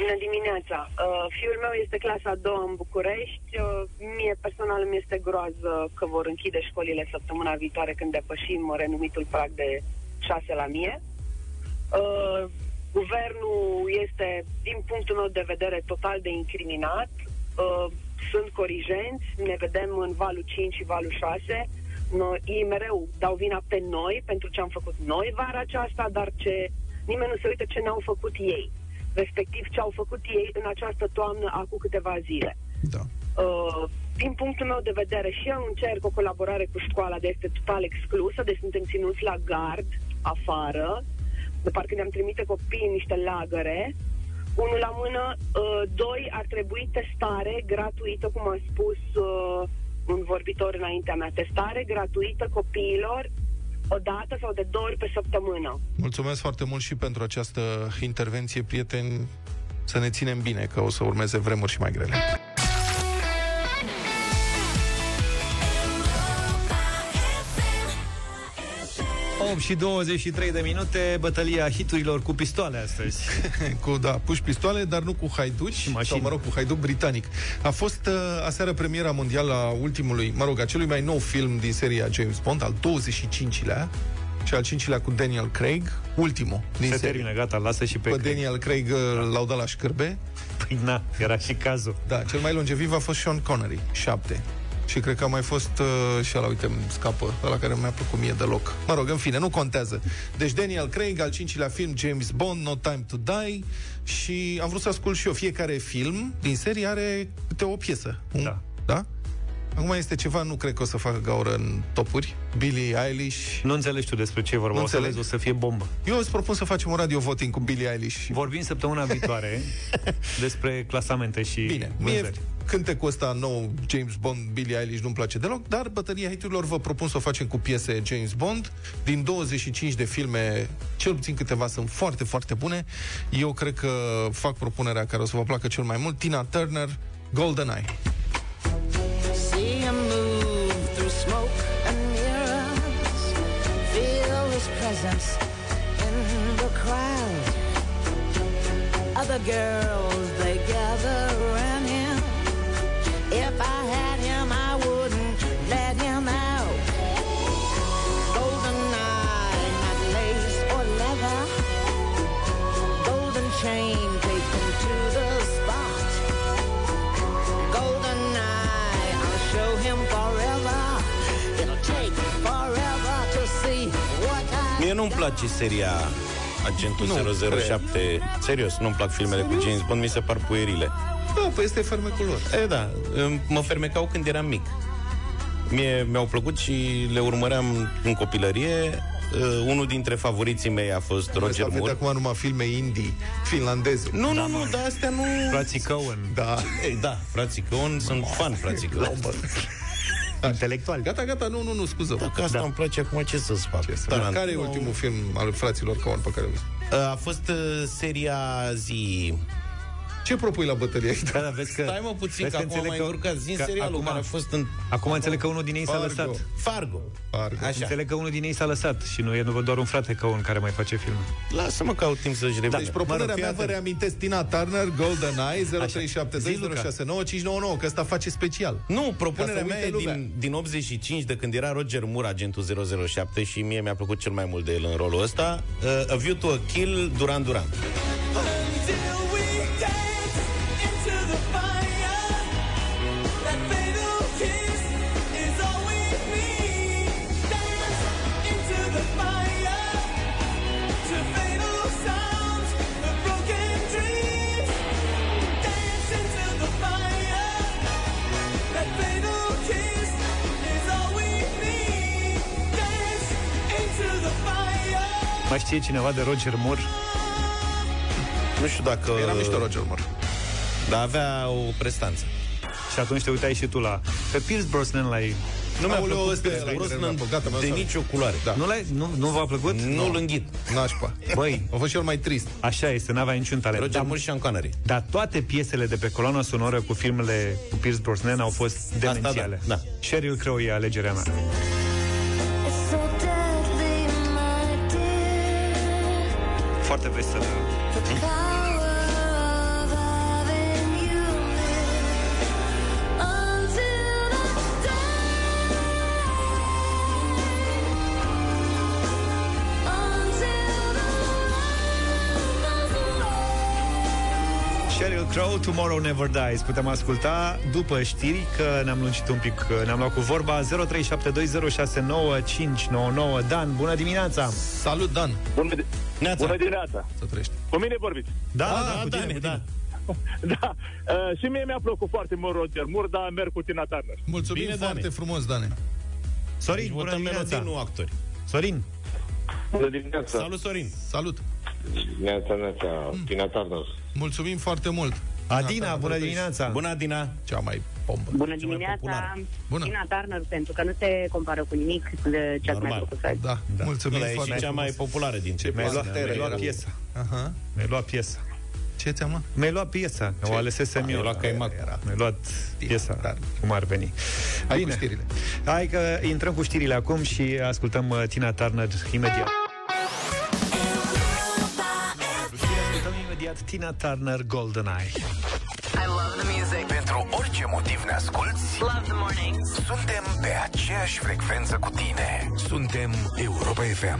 Bună dimineața! Uh, fiul meu este clasa a doua în București. Uh, mie personal mi este groază că vor închide școlile săptămâna viitoare când depășim renumitul prag de 6 la mie. Uh, guvernul este, din punctul meu de vedere, total de incriminat. Uh, sunt corigenți, ne vedem în valul 5 și valul 6. Noi, ei mereu dau vina pe noi pentru ce am făcut noi vara aceasta, dar ce nimeni nu se uită ce ne-au făcut ei. Respectiv ce au făcut ei în această toamnă acum câteva zile. Da. Uh, din punctul meu de vedere, și eu încerc o colaborare cu școala, de este total exclusă, deci suntem ținuți la gard, afară, de parcă ne-am trimite copiii în niște lagăre, unul la mână, uh, doi, ar trebui testare gratuită, cum a spus uh, un vorbitor înaintea mea, testare gratuită copiilor o dată sau de două ori pe săptămână. Mulțumesc foarte mult și pentru această intervenție, prieteni. Să ne ținem bine, că o să urmeze vremuri și mai grele. 8 și 23 de minute, bătălia hiturilor cu pistoale astăzi. cu, da, puși pistoale, dar nu cu haiduci, mașini. sau, mă rog, cu haidut britanic. A fost uh, aseară premiera mondială a ultimului, mă rog, a celui mai nou film din seria James Bond, al 25-lea, și al cincilea cu Daniel Craig, ultimul din Se serie. termină, gata, lasă și pe Pe Craig. Daniel Craig uh, l-au dat la șcârbe. Păi na, era și cazul. Da, cel mai longeviv a fost Sean Connery, șapte. Și cred că a mai fost uh, și ăla, uite, îmi scapă, ăla care mi-a plăcut mie deloc. Mă rog, în fine, nu contează. Deci Daniel Craig, al cincilea film, James Bond, No Time to Die și am vrut să ascult și eu. Fiecare film din serie are câte o piesă. Un, Da. Da? Acum este ceva, nu cred că o să facă gaură în topuri. Billie Eilish. Nu înțelegi tu despre ce e vorba, Nu o să înțeleg. vezi, o să fie bombă. Eu îți propun să facem un radio voting cu Billie Eilish. Vorbim săptămâna viitoare despre clasamente și Bine, mie vânzări. Cântecul ăsta nou, James Bond, Billie Eilish, nu-mi place deloc, dar bătăria hiturilor vă propun să o facem cu piese James Bond. Din 25 de filme, cel puțin câteva sunt foarte, foarte bune. Eu cred că fac propunerea care o să vă placă cel mai mult. Tina Turner, GoldenEye. See him move through smoke and mirrors. Feel his presence in the crowd. Other girls, they gather around nu-mi place seria Agentul Nu, 007 Serios, nu-mi plac filmele cu James Bond Mi se par puerile Da, păi este fermecul lor. E, da, îm- mă fermecau când eram mic Mie mi-au plăcut și le urmăream în copilărie Uh, unul dintre favoriții mei a fost Roger Roger Moore acum numai filme indie, finlandeze. Nu, nu, nu, dar astea nu... Frații Cohen. Da. Ei, da, frații Cohen, sunt fan frații Cohen. Intelectual. Gata, gata, nu, nu, nu, scuză. Dacă asta Da. îmi place acum, ce să-ți fac? Dar care e ultimul film al fraților Coen pe care l A fost uh, seria zi... Ce propui la bătălie? Da, da, vezi că... Stai mă puțin, vezi că acum înțeleg mai încurcat. Zi că serialul acum- care a fost în... Acum înțeleg că unul din ei s-a Fargo. lăsat. Fargo. Fargo. Așa. Înțeleg că unul din ei s-a lăsat și nu e nu doar un frate ca un care mai face filme. Lasă-mă caut timp să-și revede. Deci propunerea Mă rog, fii mea, vă atent. reamintesc, Tina Turner, Golden Eye, Zi, Luca. 0372069599, că ăsta face special. Nu, propunerea Ca să mea uite e lumea. din, din 85, de când era Roger Moore, agentul 007, și mie mi-a plăcut cel mai mult de el în rolul ăsta. Uh, A View to a Kill, Duran Duran. Until Mai știe cineva de Roger Moore? Nu știu dacă... Era mișto Roger Moore. Dar avea o prestanță. Și atunci te uitai și tu la... Pe Pierce Brosnan l-ai... Nu mi-a Aoleu, plăcut ăsta e Pierce la care Brosnan mi-a plăcut. Gata, mi-a de lăsat. nicio culoare. Da. Nu, l-ai, nu, nu v-a plăcut? Nu-l înghit. Nașpa. Băi, A fost cel mai trist. așa este, n-avea niciun talent. Roger Dar- Moore și Sean Connery. Dar toate piesele de pe coloana sonoră cu filmele cu Pierce Brosnan au fost demențiale. da, da. Sheryl Crow e alegerea mea. Foarte veselă. Crow, Tomorrow Never Dies. Putem asculta după știri, că ne-am lungit un pic, că ne-am luat cu vorba. 0372069599. Dan, bună dimineața! Salut, Dan! Bună, di- Neața. bună dimineața! Să trăiești. Cu mine vorbiți? Da, Ah, da, da, cu tine, Dane, cu da. tine. da. Uh, și mie mi-a plăcut foarte mult Roger Moore, dar merg cu Tina Turner. Mulțumim Bine, foarte Dane. frumos, Dane. Sorin, Deci bună votăm melodii, dimineața! nu actori. Sorin, Bună dimineața. Salut, Sorin. Salut! Neața, neața. Tina Turner. Mulțumim foarte mult! Adina, bună dimineața! Bună, Adina. Cea mai bombă. Bună Cea mai dimineața! populară. Bună. Tina Turner, pentru că nu se compară cu nimic de ce ați mai Normal. făcut să Da, da. mulțumim Ăla e și foarte cea mai populară dintre Mi-ai luat, piesele mi-ai luat mele. piesa. Aha. Mi-ai luat piesa. Ce ți-am luat? Mi-ai luat piesa, că o alesesem eu. Mi-ai luat caimac. Mi-ai luat piesa, Dar- cum ar veni. Hai Bine. cu știrile. Hai că intrăm cu știrile acum și ascultăm uh, Tina Turner imediat. Imediat Tina Turner GoldenEye. I love the music. Pentru orice motiv ne asculti, Love the mornings. suntem pe aceeași frecvență cu tine. Suntem Europa FM.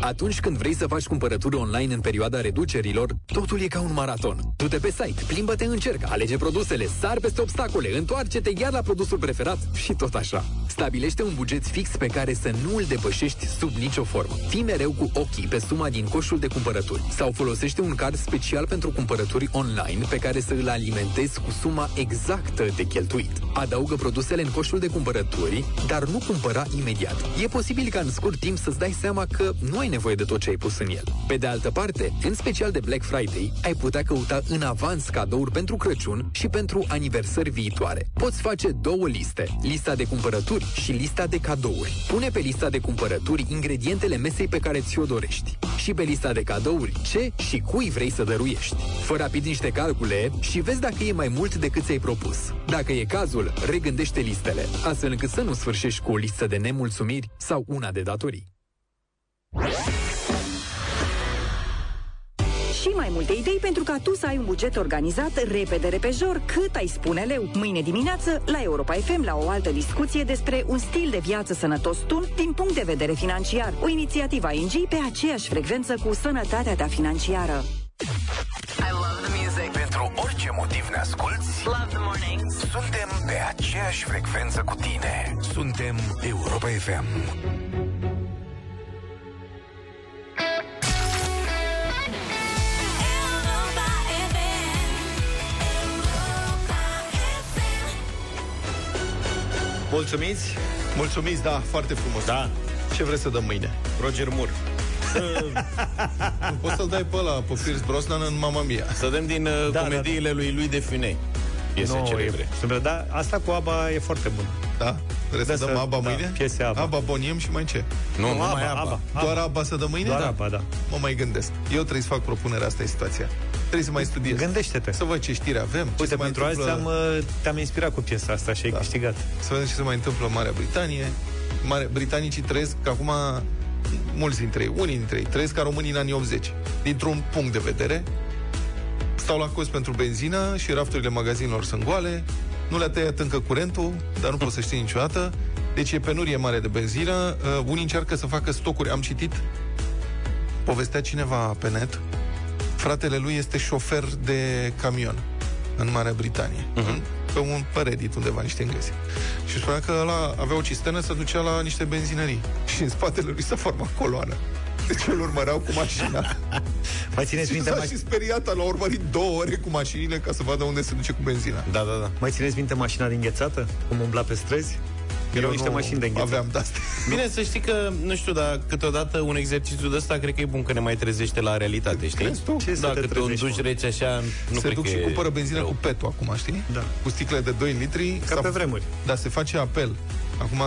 Atunci când vrei să faci cumpărături online în perioada reducerilor, totul e ca un maraton. Du-te pe site, plimbă-te în cerc, alege produsele, sar peste obstacole, întoarce-te iar la produsul preferat și tot așa. Stabilește un buget fix pe care să nu îl depășești sub nicio formă. Fii mereu cu ochii pe suma din coșul de cumpărături sau folosește un card special pentru cumpărături online pe care să îl alimentezi cu suma exactă de cheltuit. Adaugă produsele în coșul de cumpărături, dar nu cumpăra imediat. E posibil ca în scurt timp să-ți dai seama că nu ai nevoie de tot ce ai pus în el. Pe de altă parte, în special de Black Friday, ai putea căuta în avans cadouri pentru Crăciun și pentru aniversări viitoare. Poți face două liste, lista de cumpărături și lista de cadouri. Pune pe lista de cumpărături ingredientele mesei pe care ți-o dorești și pe lista de cadouri ce și cui vrei să dăruiești. Fă rapid niște calcule și vezi dacă e mai mult decât ți-ai propus. Dacă e cazul, regândește listele, astfel încât să nu sfârșești cu o listă de nemulțumiri sau una de datorii. Și mai multe idei pentru ca tu să ai un buget organizat repede, repejor, cât ai spune leu. Mâine dimineață, la Europa FM, la o altă discuție despre un stil de viață sănătos tun din punct de vedere financiar. O inițiativă ING pe aceeași frecvență cu sănătatea ta financiară. I love the music. Pentru orice motiv ne asculti, Love the mornings. suntem pe aceeași frecvență cu tine. Suntem Europa FM. Mulțumiți? Mulțumiți, da, foarte frumos. Da. Ce vreți să dăm mâine? Roger Moore. Nu poți să-l dai pe ăla, pe Pierce Brosnan în Mamma Mia. Să dăm din uh, Da, comediile lui lui de Funei. Piese Nu, celebre. e, sunt- dar asta cu ABBA e foarte bun. Da? Vreți Da, să dăm să- ABBA da, mâine? piese ABBA. ABBA, Boniem și mai ce? Nu, Nu, numai ABBA, ABBA. ABBA. Doar ABBA să dăm mâine? Doar da. ABBA, da. Mă mai gândesc. Eu trebuie să fac propunerea, asta e situația. Trebuie să mai studiez. Gândește-te. Să văd ce știri avem. ce Uite, se mai pentru azi întâmplă- te-am, uh, te-am inspirat cu piesa asta și ai Da. câștigat. Să vedem ce se mai întâmplă în Marea Britanie. Mare, britanicii trăiesc că acum mulți dintre ei, unii dintre ei, trăiesc ca românii în anii 80. Dintr-un punct de vedere, stau la cost pentru benzină și rafturile magazinelor sunt goale, nu le-a tăiat încă curentul, dar nu poți să știi niciodată. Deci e penurie mare de benzină. Uh, unii încearcă să facă stocuri. Am citit, povestea cineva pe net, fratele lui este șofer de camion în Marea Britanie. Uh-huh. Pe un pe Reddit undeva, niște englezi. Și spunea că ăla avea o cisternă, să ducea la niște benzinării. Și în spatele lui se forma coloană. Deci îl urmăreau cu mașina. Mai țineți și minte, s-a mai... și speriat, l-a urmărit două ore cu mașinile ca să vadă unde se duce cu benzina. Da, da, da. mai țineți minte mașina din ghețată? Cum umbla pe străzi? Erau Eu niște nu mașini de înghețat. Aveam de-astea. Bine, să știi că, nu știu, dar câteodată un exercițiu de ăsta cred că e bun că ne mai trezește la realitate, știi? Crezi tu? Ce să da, te câte un trezești, duș mă? rece așa, nu se cred duc că și e cumpără benzină rău. cu petul acum, știi? Da. Cu sticle de 2 litri. Ca S-a- pe vremuri. Da, se face apel. Acum,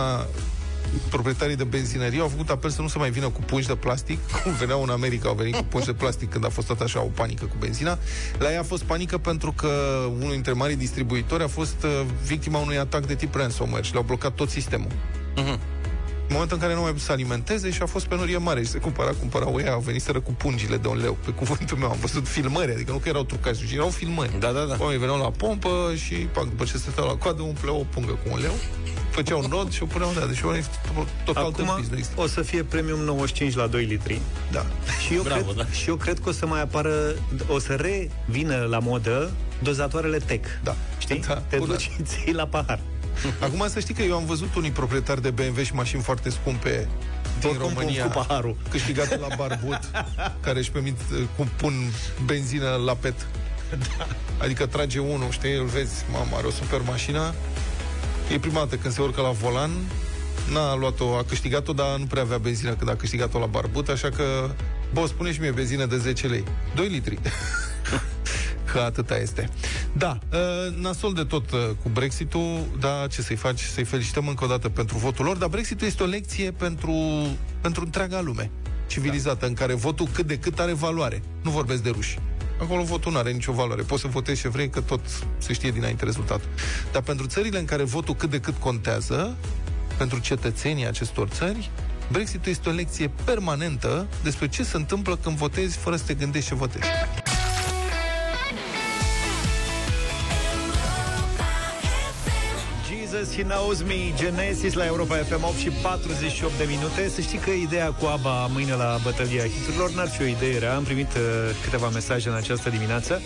proprietarii de benzinărie au făcut apel să nu se mai vină cu pungi de plastic, cum veneau în America, au venit cu pungi de plastic când a fost tot așa o panică cu benzina. La ea a fost panică pentru că unul dintre marii distribuitori a fost uh, victima unui atac de tip ransomware și le-au blocat tot sistemul. Mhm. În momentul în care nu mai putut să alimenteze și a fost penurie mare și se cumpăra, cumpărau ea, au venit să cu pungile de un leu, pe cuvântul meu, am văzut filmări, adică nu că erau trucați, ci erau filmări. Da, da, da. Oamenii veneau la pompă și, pac, după ce se stau la coadă, umpleau o pungă cu un leu, făceau nod și o puneau de Deci oamenii to- total Acum business. o să fie premium 95 la 2 litri. Da. Și eu, Bravo, cred, da. și eu cred că o să mai apară, o să revină la modă dozatoarele tech. Da. Știi? Da, Te bună. duci și ții la pahar. Acum să știi că eu am văzut unii proprietari de BMW și mașini foarte scumpe din Oricum pun România cu paharul. câștigate la barbut care își permit uh, cum pun benzină la pet. Da. Adică trage unul, știi, îl vezi, mamă, are o super mașină. E prima dată când se urcă la volan, n-a luat-o, a câștigat-o, dar nu prea avea benzină când a câștigat-o la barbut, așa că, bă, spune și mie benzină de 10 lei. 2 litri. că atâta este. Da, uh, nasol de tot uh, cu Brexit-ul, da, ce să-i faci? Să-i felicităm încă o dată pentru votul lor, dar Brexit-ul este o lecție pentru, pentru întreaga lume civilizată, da. în care votul cât de cât are valoare. Nu vorbesc de ruși. Acolo votul nu are nicio valoare. Poți să votezi și vrei, că tot se știe dinainte rezultatul. Dar pentru țările în care votul cât de cât contează, pentru cetățenii acestor țări, Brexitul este o lecție permanentă despre ce se întâmplă când votezi fără să te gândești ce votezi. Jesus, He Knows Me, Genesis la Europa FM 8 și 48 de minute. Să știi că ideea cu ABBA mâine la bătălia hiturilor n-ar fi o idee rea. Am primit uh, câteva mesaje în această dimineață.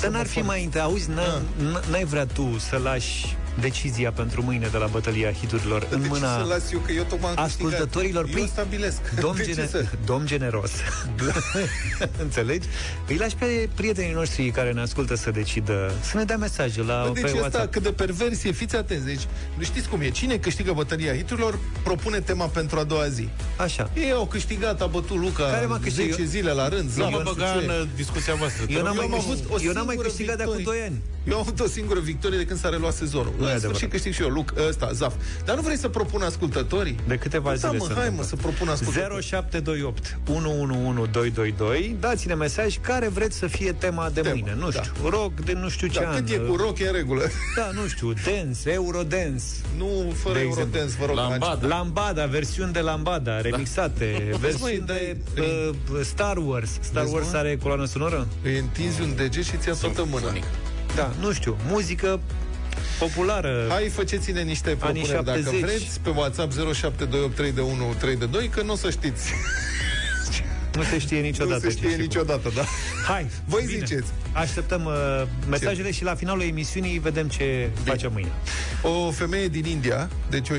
Dar n-ar fi mai întâi, auzi, n- n- n-ai vrea tu să lași decizia pentru mâine de la bătălia hiturilor în de ce mâna să las eu, că eu tocmai am câștigat? ascultătorilor? Eu Păi, stabilesc. Domn, De ce gene- să- domn generos. Înțelegi? Îi lași pe prietenii noștri care ne ascultă să decidă, să ne dea mesaje la Bă, pe deci asta WhatsApp. cât de perversie, fiți atenți. Deci, nu știți cum e. Cine câștigă bătălia hiturilor, propune tema pentru a doua zi. Așa. Ei au câștigat, a bătut Luca Care m-a câștigat? 10 zile la rând. Nu Zaf, mă știu băga ce. în uh, discuția voastră. te Eu rog. n-am mai, am avut câștigat, o eu n-am mai singură câștigat de acum victorie. 2 ani. Eu am avut o singură victorie de când s-a reluat sezonul. Nu e în sfârșit adevărat. câștig și eu, Luc, ăsta, Zaf. Dar nu vrei să propun ascultătorii? De câteva da, zile mă, se hai mă, întâmplă. să propun ascultătorii. 0728 111222 Dați-ne mesaj care vreți să fie tema de Tema, mâine. Nu da. știu, rock de nu știu ce Da, an. cât e cu rock, e în regulă. Da, nu știu, dance, eurodance. Nu, fără De Eurodance, exemplu. vă rog. Lambada. Lambada, versiuni de Lambada, remixate, versiuni Da. măi, de dai- uh, Star Wars. Star Vezi, Wars mă? are coloană sonoră? Îi întinzi un deget și ți-a toată mâna. Da, nu știu, muzică populară. Hai, faceți-ne niște Anii propuneri dacă 70. vreți pe WhatsApp 07283132 că nu o să știți. Nu se știe niciodată. nu se ce știe și cum. niciodată, da. Hai, Voi bine. ziceți. Așteptăm uh, mesajele și la finalul emisiunii vedem ce facem mâine. O femeie din India, deci o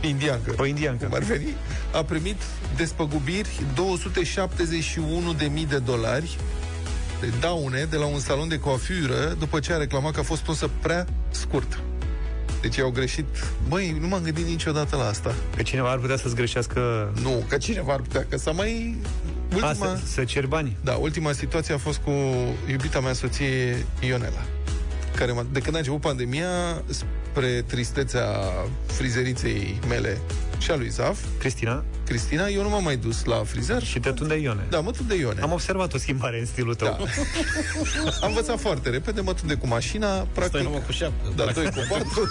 indiancă, O indiancă. cum ar veni, a primit despăgubiri 271.000 de dolari de daune de la un salon de coafură după ce a reclamat că a fost unsă prea scurt. Deci au greșit. Băi, nu m-am gândit niciodată la asta. Că cineva ar putea să-ți greșească... Nu, că cineva ar putea, că s-a mai... Ultima, A, să, să cer bani. da, ultima situație a fost cu iubita mea soție Ionela, care m-a- de când a început pandemia, spre tristețea frizeriței mele și a lui Zaf, Cristina, Cristina, eu nu m-am mai dus la frizer. și te tunde Ione. Da, mă tunde Ione. Am observat o schimbare în stilul tău. Da. Am învățat foarte repede, mă tunde cu mașina, Stai practic. numai cu șapcă. Da, doi cu patru.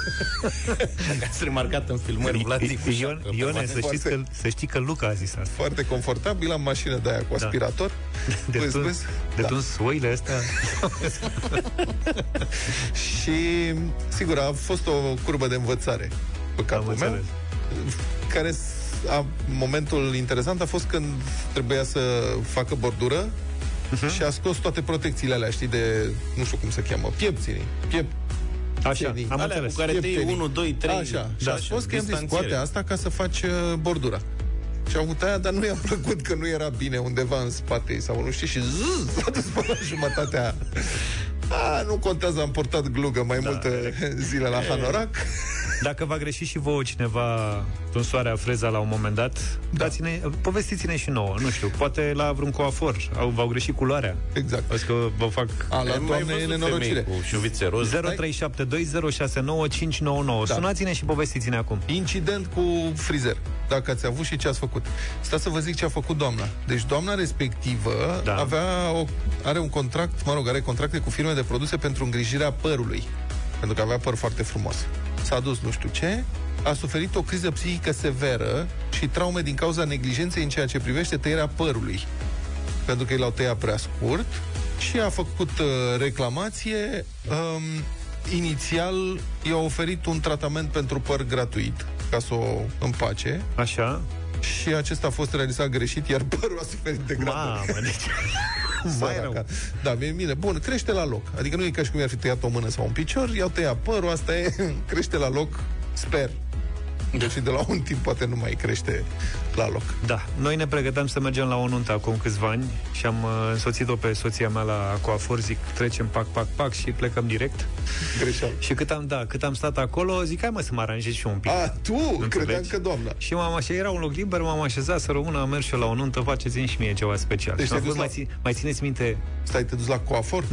Ați remarcat în filmări, Vlad zic cu Ion, șapcă. Ione, să, știți că, să știi că Luca a zis asta. foarte confortabil, am mașină de aia cu Da. aspirator. De Vezi, tuns, vezi? de Da. tuns oile astea. Și, sigur, a fost o curbă de învățare pe capul Am meu, înțeles. care s- a, momentul interesant a fost când trebuia să facă bordură Mhm. și a scos toate protecțiile alea, știi, de, nu știu cum se cheamă, piepțenii, piept, Așa, Țenii. am Alea înțeles. cu care te iei Pieptenii. 1, 2, 3. Așa, și a spus că i-am zis, distanțiere. scoate asta ca să faci uh, bordura. Și a avut aia, dar nu i-a plăcut că nu era bine undeva în spate sau nu știu și zzz, s-a dus până la jumătatea. A, nu contează, am portat glugă mai Da, multe zile la Hanorac. Dacă va greși și vouă cineva tunsoarea freza la un moment dat, da. dați-ne, povestiți-ne și nouă, nu știu, poate la vreun coafor, au, v-au greșit culoarea. Exact. Vezi că vă fac... A, la doamne e nenorocire. Cu șuvițe roz. 0372069599. Da. Sunați-ne și povestiți-ne acum. Incident cu frizer. Dacă ați avut și ce ați făcut. Stați să vă zic ce a făcut doamna. Deci doamna respectivă Da. avea o, are un contract, mă rog, are contracte cu firme de produse pentru îngrijirea părului. Pentru că avea păr foarte frumos. S-a dus nu știu ce, a suferit o criză psihică severă și traume din cauza neglijenței în ceea ce privește tăierea părului. Pentru că i l-au tăiat prea scurt și a făcut uh, reclamație. Um, inițial i-a oferit un tratament pentru păr gratuit, ca să o împace. Așa. Și acesta a fost realizat greșit, iar părul a suferit de grad. Mamă, deci... Mai rău. Da, bine, bine. Bun, crește la loc. Adică nu e ca și cum i-ar fi tăiat o mână sau un picior, i-au tăiat părul, asta e, crește la loc, sper. Deci de la un timp poate nu mai crește la loc. Da, noi ne pregăteam să mergem la o nuntă acum câțiva ani și am uh, însoțit-o pe soția mea la coafor, zic, trecem pac, pac, pac și plecăm direct. Greșeală. Și cât am, da, cât am stat acolo, zic, hai mă să mă aranjez și eu un pic. A, tu? Înțelegi? Credeam că doamna. Și m-am așa, era un loc liber, m-am așezat să rămână, am mers și eu la o nuntă, faceți-mi și mie ceva special. Deci Și am te-ai făcut, dus mai, țin, mai țineți minte? Stai, te dus la coafor?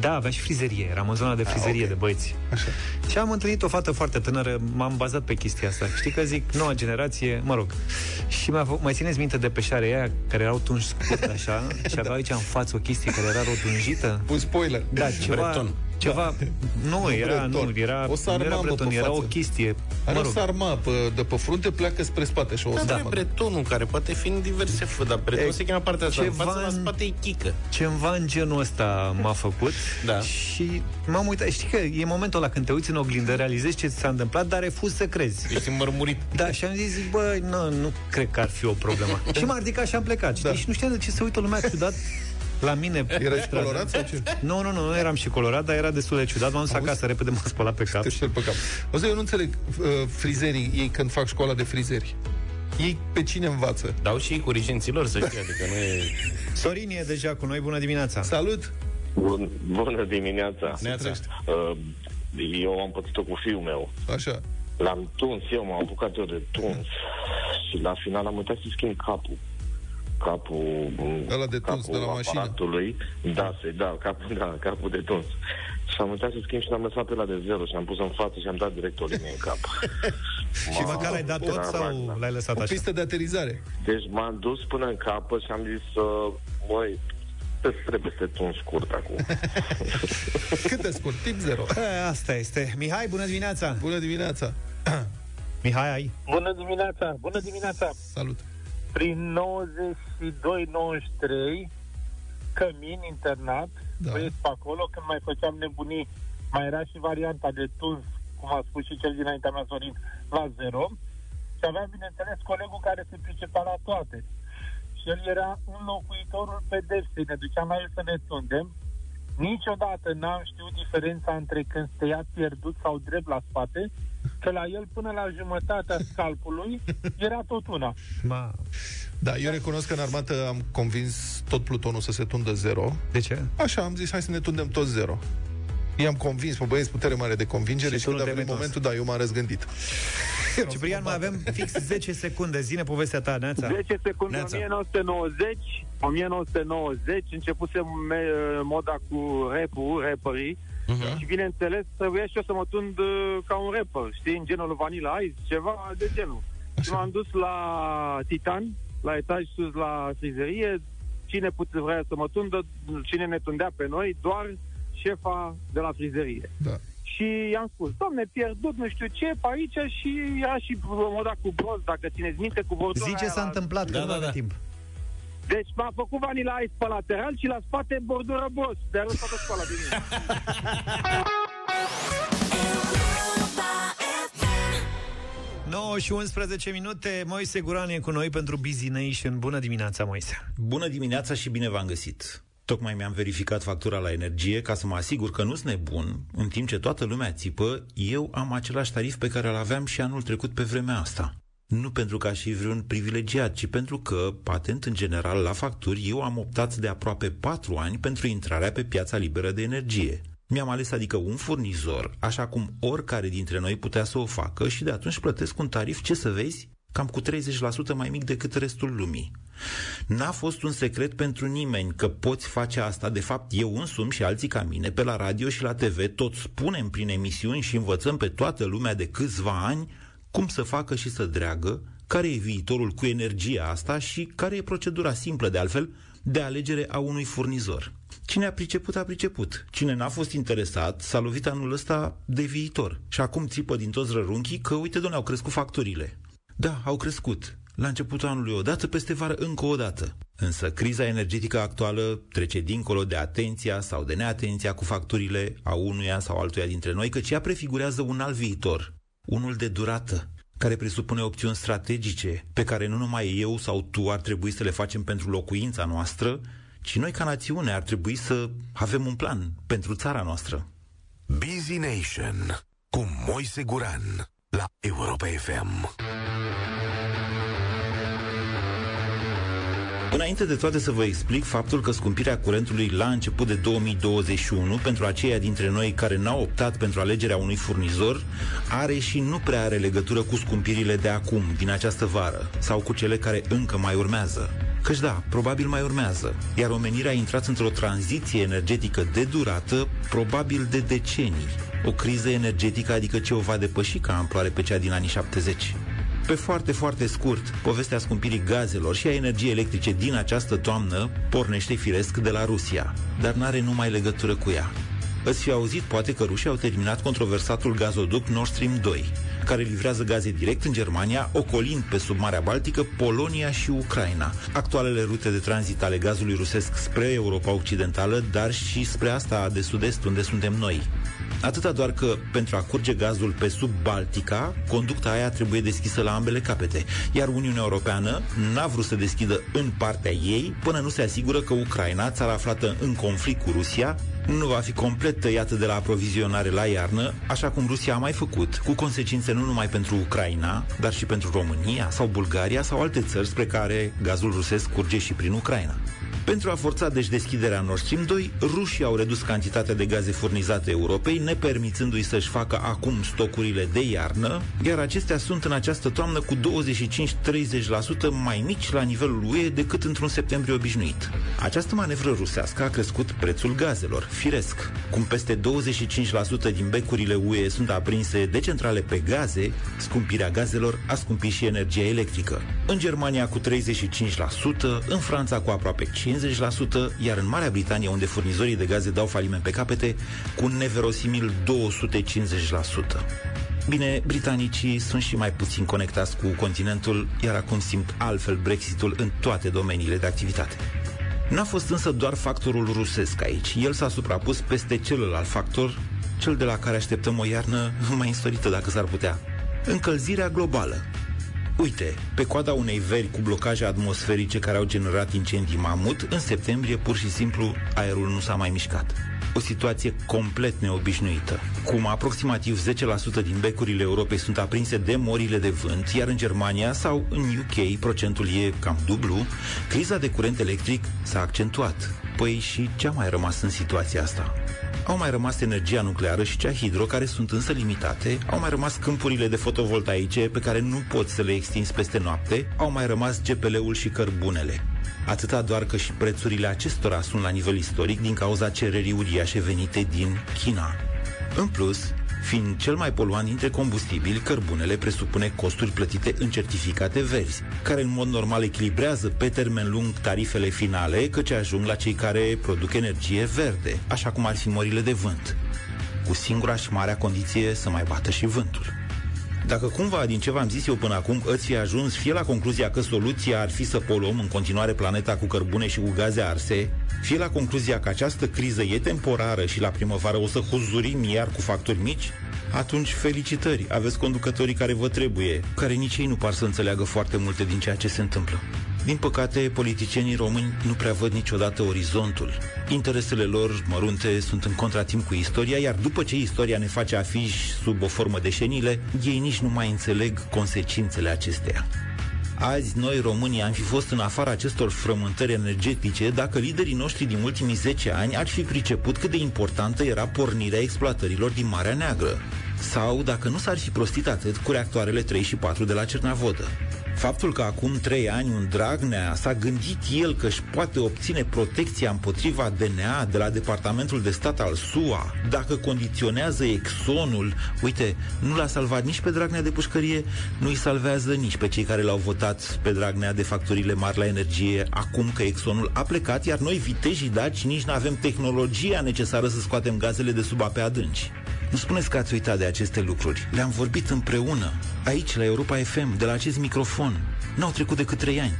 Da, avea și frizerie, eram în zona de frizerie ok. de băieți. Așa. Și am întâlnit o fată foarte tânără, m-am bazat pe chestia asta. Știi că zic, noua generație, mă rog. Și mi-a făcut, mai țineți minte de peșarea aia, care erau tunși scurt așa, și aveau aici în față o chestie care era rotunjită? Un spoiler. Da, ceva... Breton. Ceva... Nu, Nu era, breton. nu, era... O sarmamă nu era breton, pe era față. o chestie... Are mă o rog, sarma pe, de pe frunte, pleacă spre spate și o Da, sarmă. dar bretonul, care poate fi în diverse fă, dar breton E, se cheamă partea asta. În ceva față, la în- spate e chică. Ceva în genul ăsta m-a făcut Da. și m-am uitat. Știi că e momentul ăla când te uiți în oglindă, realizezi ce ți s-a întâmplat, dar refuzi să crezi. Ești mărmurit. Da, și am zis, zic, bă, nu, nu cred că ar fi o problemă. și m-a ridicat și am plecat, știi? Da. Și nu știam de ce se uită lumea ciudat la mine. pe Era și stradă. colorat sau ce? Nu, nu, nu, nu eram și colorat, dar era destul de ciudat. M-am dus Auzi? acasă, repede m-am spălat pe cap. Te șterg pe cap. O să eu nu înțeleg uh, frizerii, ei când fac școala de frizeri. Ei pe cine învață? Dau și ei cu rigenților, să știi, adică nu e... Sorin e deja cu noi, bună dimineața. Salut! Bun, bună dimineața. Neața. Uh, eu am pățit-o cu fiul meu. Așa. L-am tuns, eu m-am apucat eu de tuns. Și la final am uitat să schimb capul. Capul... Ăla de tuns, capul de la mașină. aparatului. Da, se, da, capul, da, capul de tuns. Și am uitat să schimb și l-am lăsat pe la de zero și am pus în față și am dat direct o linie în cap. Și măcar ai dat tot Era sau rac, da. l-ai lăsat O așa? pistă de aterizare. Deci m-am dus până în capăt și am zis, uh, măi, îți trebuie să te tun scurt acum. Cât de scurt? Tip zero. E, Asta este. Mihai, bună dimineața. Bună dimineața. Mihai, ai? Bună dimineața, bună dimineața. Salut. Prin 92-93, cămin internat, Da. da. băieți pe acolo, când mai făceam nebunii, mai era și varianta de tuns, cum a spus și cel dinaintea mea, Sorin, la zero. Și aveam, bineînțeles, colegul care se pricepea la toate. Și el era înlocuitorul pedepsei. Ne duceam la el să ne tundem. Niciodată n-am știut diferența între când te ia pierdut sau drept la spate, că la el până la jumătatea scalpului era tot una. Ma. Da, eu recunosc că în armată am convins tot plutonul să se tundă zero. De ce? Așa, am zis, hai să ne tundem tot zero. I-am convins, pe băieți, putere mare de convingere Și și, tu când nu a te-ai venit metons. momentul, da, eu m-am răzgândit. Ciprian, mai avem fix 10 secunde. Zine povestea ta, Neața. 10 secunde, Neața. 1990, 1990, începusem me- moda cu rap-ul, rapperii, Mhm. și bineînțeles trebuia și eu să mă tund uh, ca un rapper, știi, în genul Vanilla Ice, ceva de genul. Și m-am dus la Titan, la etaj sus la frizerie, cine pute vrea să mă tundă, cine ne tundea pe noi, doar șefa de la frizerie. Da. Și i-am spus, domne, pierdut nu știu ce pe aici și era și moda cu broz, dacă țineți minte, cu bordura Zi ce aia s-a la- întâmplat, că Da, nu da, avem da. timp. Deci m-a făcut Vanilla Ice pe lateral și la spate bordură bros. De-a lăsat toată școala de mine. 9 și 11 minute. Moise Guran e cu noi pentru Busy Nation. Bună dimineața, Moise. Bună dimineața și bine v-am găsit! Tocmai mi-am verificat factura la energie ca să mă asigur că nu-s nebun, în timp ce toată lumea țipă, eu am același tarif pe care îl aveam și anul trecut pe vremea asta. Nu pentru că aș fi vreun privilegiat, ci pentru că, patent în general la facturi, eu am optat de aproape patru ani pentru intrarea pe piața liberă de energie. Mi-am ales adică un furnizor, așa cum oricare dintre noi putea să o facă și de atunci plătesc un tarif, ce să vezi, cam cu 30% mai mic decât restul lumii. N-a fost un secret pentru nimeni că poți face asta. De fapt, eu însumi și alții ca mine, pe la radio și la TV, tot spunem prin emisiuni și învățăm pe toată lumea de câțiva ani cum să facă și să dreagă, care e viitorul cu energia asta și care e procedura simplă, de altfel, de alegere a unui furnizor. Cine a priceput, a priceput. Cine n-a fost interesat, s-a lovit anul ăsta de viitor. Și acum țipă din toți rărunchii că, uite, doamne, au crescut facturile. Da, au crescut. La începutul anului o dată, peste vară încă o dată. Însă criza energetică actuală trece dincolo de atenția sau de neatenția cu facturile a unuia sau altuia dintre noi, căci ea prefigurează un alt viitor, unul de durată, care presupune opțiuni strategice pe care nu numai eu sau tu ar trebui să le facem pentru locuința noastră, ci noi ca națiune ar trebui să avem un plan pentru țara noastră. Busy Nation cu Moise Guran la Europa FM. Înainte de toate să vă explic faptul că scumpirea curentului la început de 2021, pentru aceia dintre noi care n-au optat pentru alegerea unui furnizor, are și nu prea are legătură cu scumpirile de acum, din această vară, sau cu cele care încă mai urmează. Căci da, probabil mai urmează, iar omenirea a intrat într-o tranziție energetică de durată, probabil de decenii. O criză energetică, adică ce o va depăși ca amploare pe cea din anii 70. Pe foarte, foarte scurt, povestea scumpirii gazelor și a energiei electrice din această toamnă pornește firesc de la Rusia, dar n-are numai legătură cu ea. Îți fi auzit poate că rușii au terminat controversatul gazoduct Nord Stream 2, care livrează gaze direct în Germania, ocolind pe sub Marea Baltică Polonia și Ucraina, actualele rute de tranzit ale gazului rusesc spre Europa Occidentală, dar și spre asta de sud-est, unde suntem noi. Atâta doar că pentru a curge gazul pe sub Baltica, conducta aia trebuie deschisă la ambele capete, iar Uniunea Europeană n-a vrut să deschidă în partea ei până nu se asigură că Ucraina, țara aflată în conflict cu Rusia, nu va fi complet tăiată de la aprovizionare la iarnă, așa cum Rusia a mai făcut, cu consecințe nu numai pentru Ucraina, dar și pentru România sau Bulgaria sau alte țări spre care gazul rusesc curge și prin Ucraina. Pentru a forța deci deschiderea Nord Stream 2, rușii au redus cantitatea de gaze furnizate Europei, nepermițându-i să-și facă acum stocurile de iarnă, iar acestea sunt în această toamnă cu 25-30% mai mici la nivelul UE decât într-un septembrie obișnuit. Această manevră rusească a crescut prețul gazelor, firesc. Cum peste 25% din becurile UE sunt aprinse de centrale pe gaze, scumpirea gazelor a scumpit și energia electrică. În Germania cu 35%, în Franța cu aproape 50%, iar în Marea Britanie, unde furnizorii de gaze dau faliment pe capete, cu un neverosimil 250%. Bine, britanicii sunt și mai puțin conectați cu continentul, iar acum simt altfel Brexitul în toate domeniile de activitate. N-a fost însă doar factorul rusesc aici. El s-a suprapus peste celălalt factor, cel de la care așteptăm o iarnă mai înstorită dacă s-ar putea. Încălzirea globală. Uite, pe coada unei veri cu blocaje atmosferice care au generat incendii mamut, în septembrie pur și simplu aerul nu s-a mai mișcat. O situație complet neobișnuită. Cum aproximativ 10% din becurile Europei sunt aprinse de morile de vânt, iar în Germania sau în UK procentul e cam dublu, criza de curent electric s-a accentuat. Păi și ce a mai rămas în situația asta? Au mai rămas energia nucleară și cea hidro, care sunt însă limitate, au mai rămas câmpurile de fotovoltaice pe care nu poți să le extinzi peste noapte, au mai rămas GPL-ul și cărbunele. Atâta doar că și prețurile acestora sunt la nivel istoric din cauza cererii uriașe venite din China. În plus, fiind cel mai poluant dintre combustibili, cărbunele presupune costuri plătite în certificate verzi, care în mod normal echilibrează pe termen lung tarifele finale, căci ajung la cei care produc energie verde, așa cum ar fi morile de vânt, cu singura și marea condiție să mai bată și vântul. Dacă cumva din ce v-am zis eu până acum îți fi ajuns fie la concluzia că soluția ar fi să poluăm în continuare planeta cu cărbune și cu gaze arse, fie la concluzia că această criză e temporară și la primăvară o să huzurim iar cu factori mici, atunci felicitări, aveți conducătorii care vă trebuie, care nici ei nu par să înțeleagă foarte multe din ceea ce se întâmplă. Din păcate, politicienii români nu prea văd niciodată orizontul. Interesele lor mărunte sunt în contratimp cu istoria, iar după ce istoria ne face afiș sub o formă de șenile, ei nici nu mai înțeleg consecințele acesteia. azi noi românii am fi fost în afara acestor frământări energetice dacă liderii noștri din ultimii 10 ani ar fi priceput cât de importantă era pornirea exploatărilor din Marea Neagră. Sau dacă nu s-ar fi prostit atât cu reactoarele 3 și 4 de la Cernavodă. Faptul că acum trei ani un Dragnea s-a gândit el că își poate obține protecția împotriva DNA de la Departamentul de Stat al SUA dacă condiționează Exxonul, uite, nu l-a salvat nici pe Dragnea de pușcărie, nu îi salvează nici pe cei care l-au votat pe Dragnea de facturile mari la energie acum că Exxonul a plecat, iar noi vitejii daci nici nu avem tehnologia necesară să scoatem gazele de sub ape adânci. Nu spuneți că ați uitat de aceste lucruri. Le-am vorbit împreună, aici, la Europa FM, de la acest microfon. N-au trecut decât trei ani.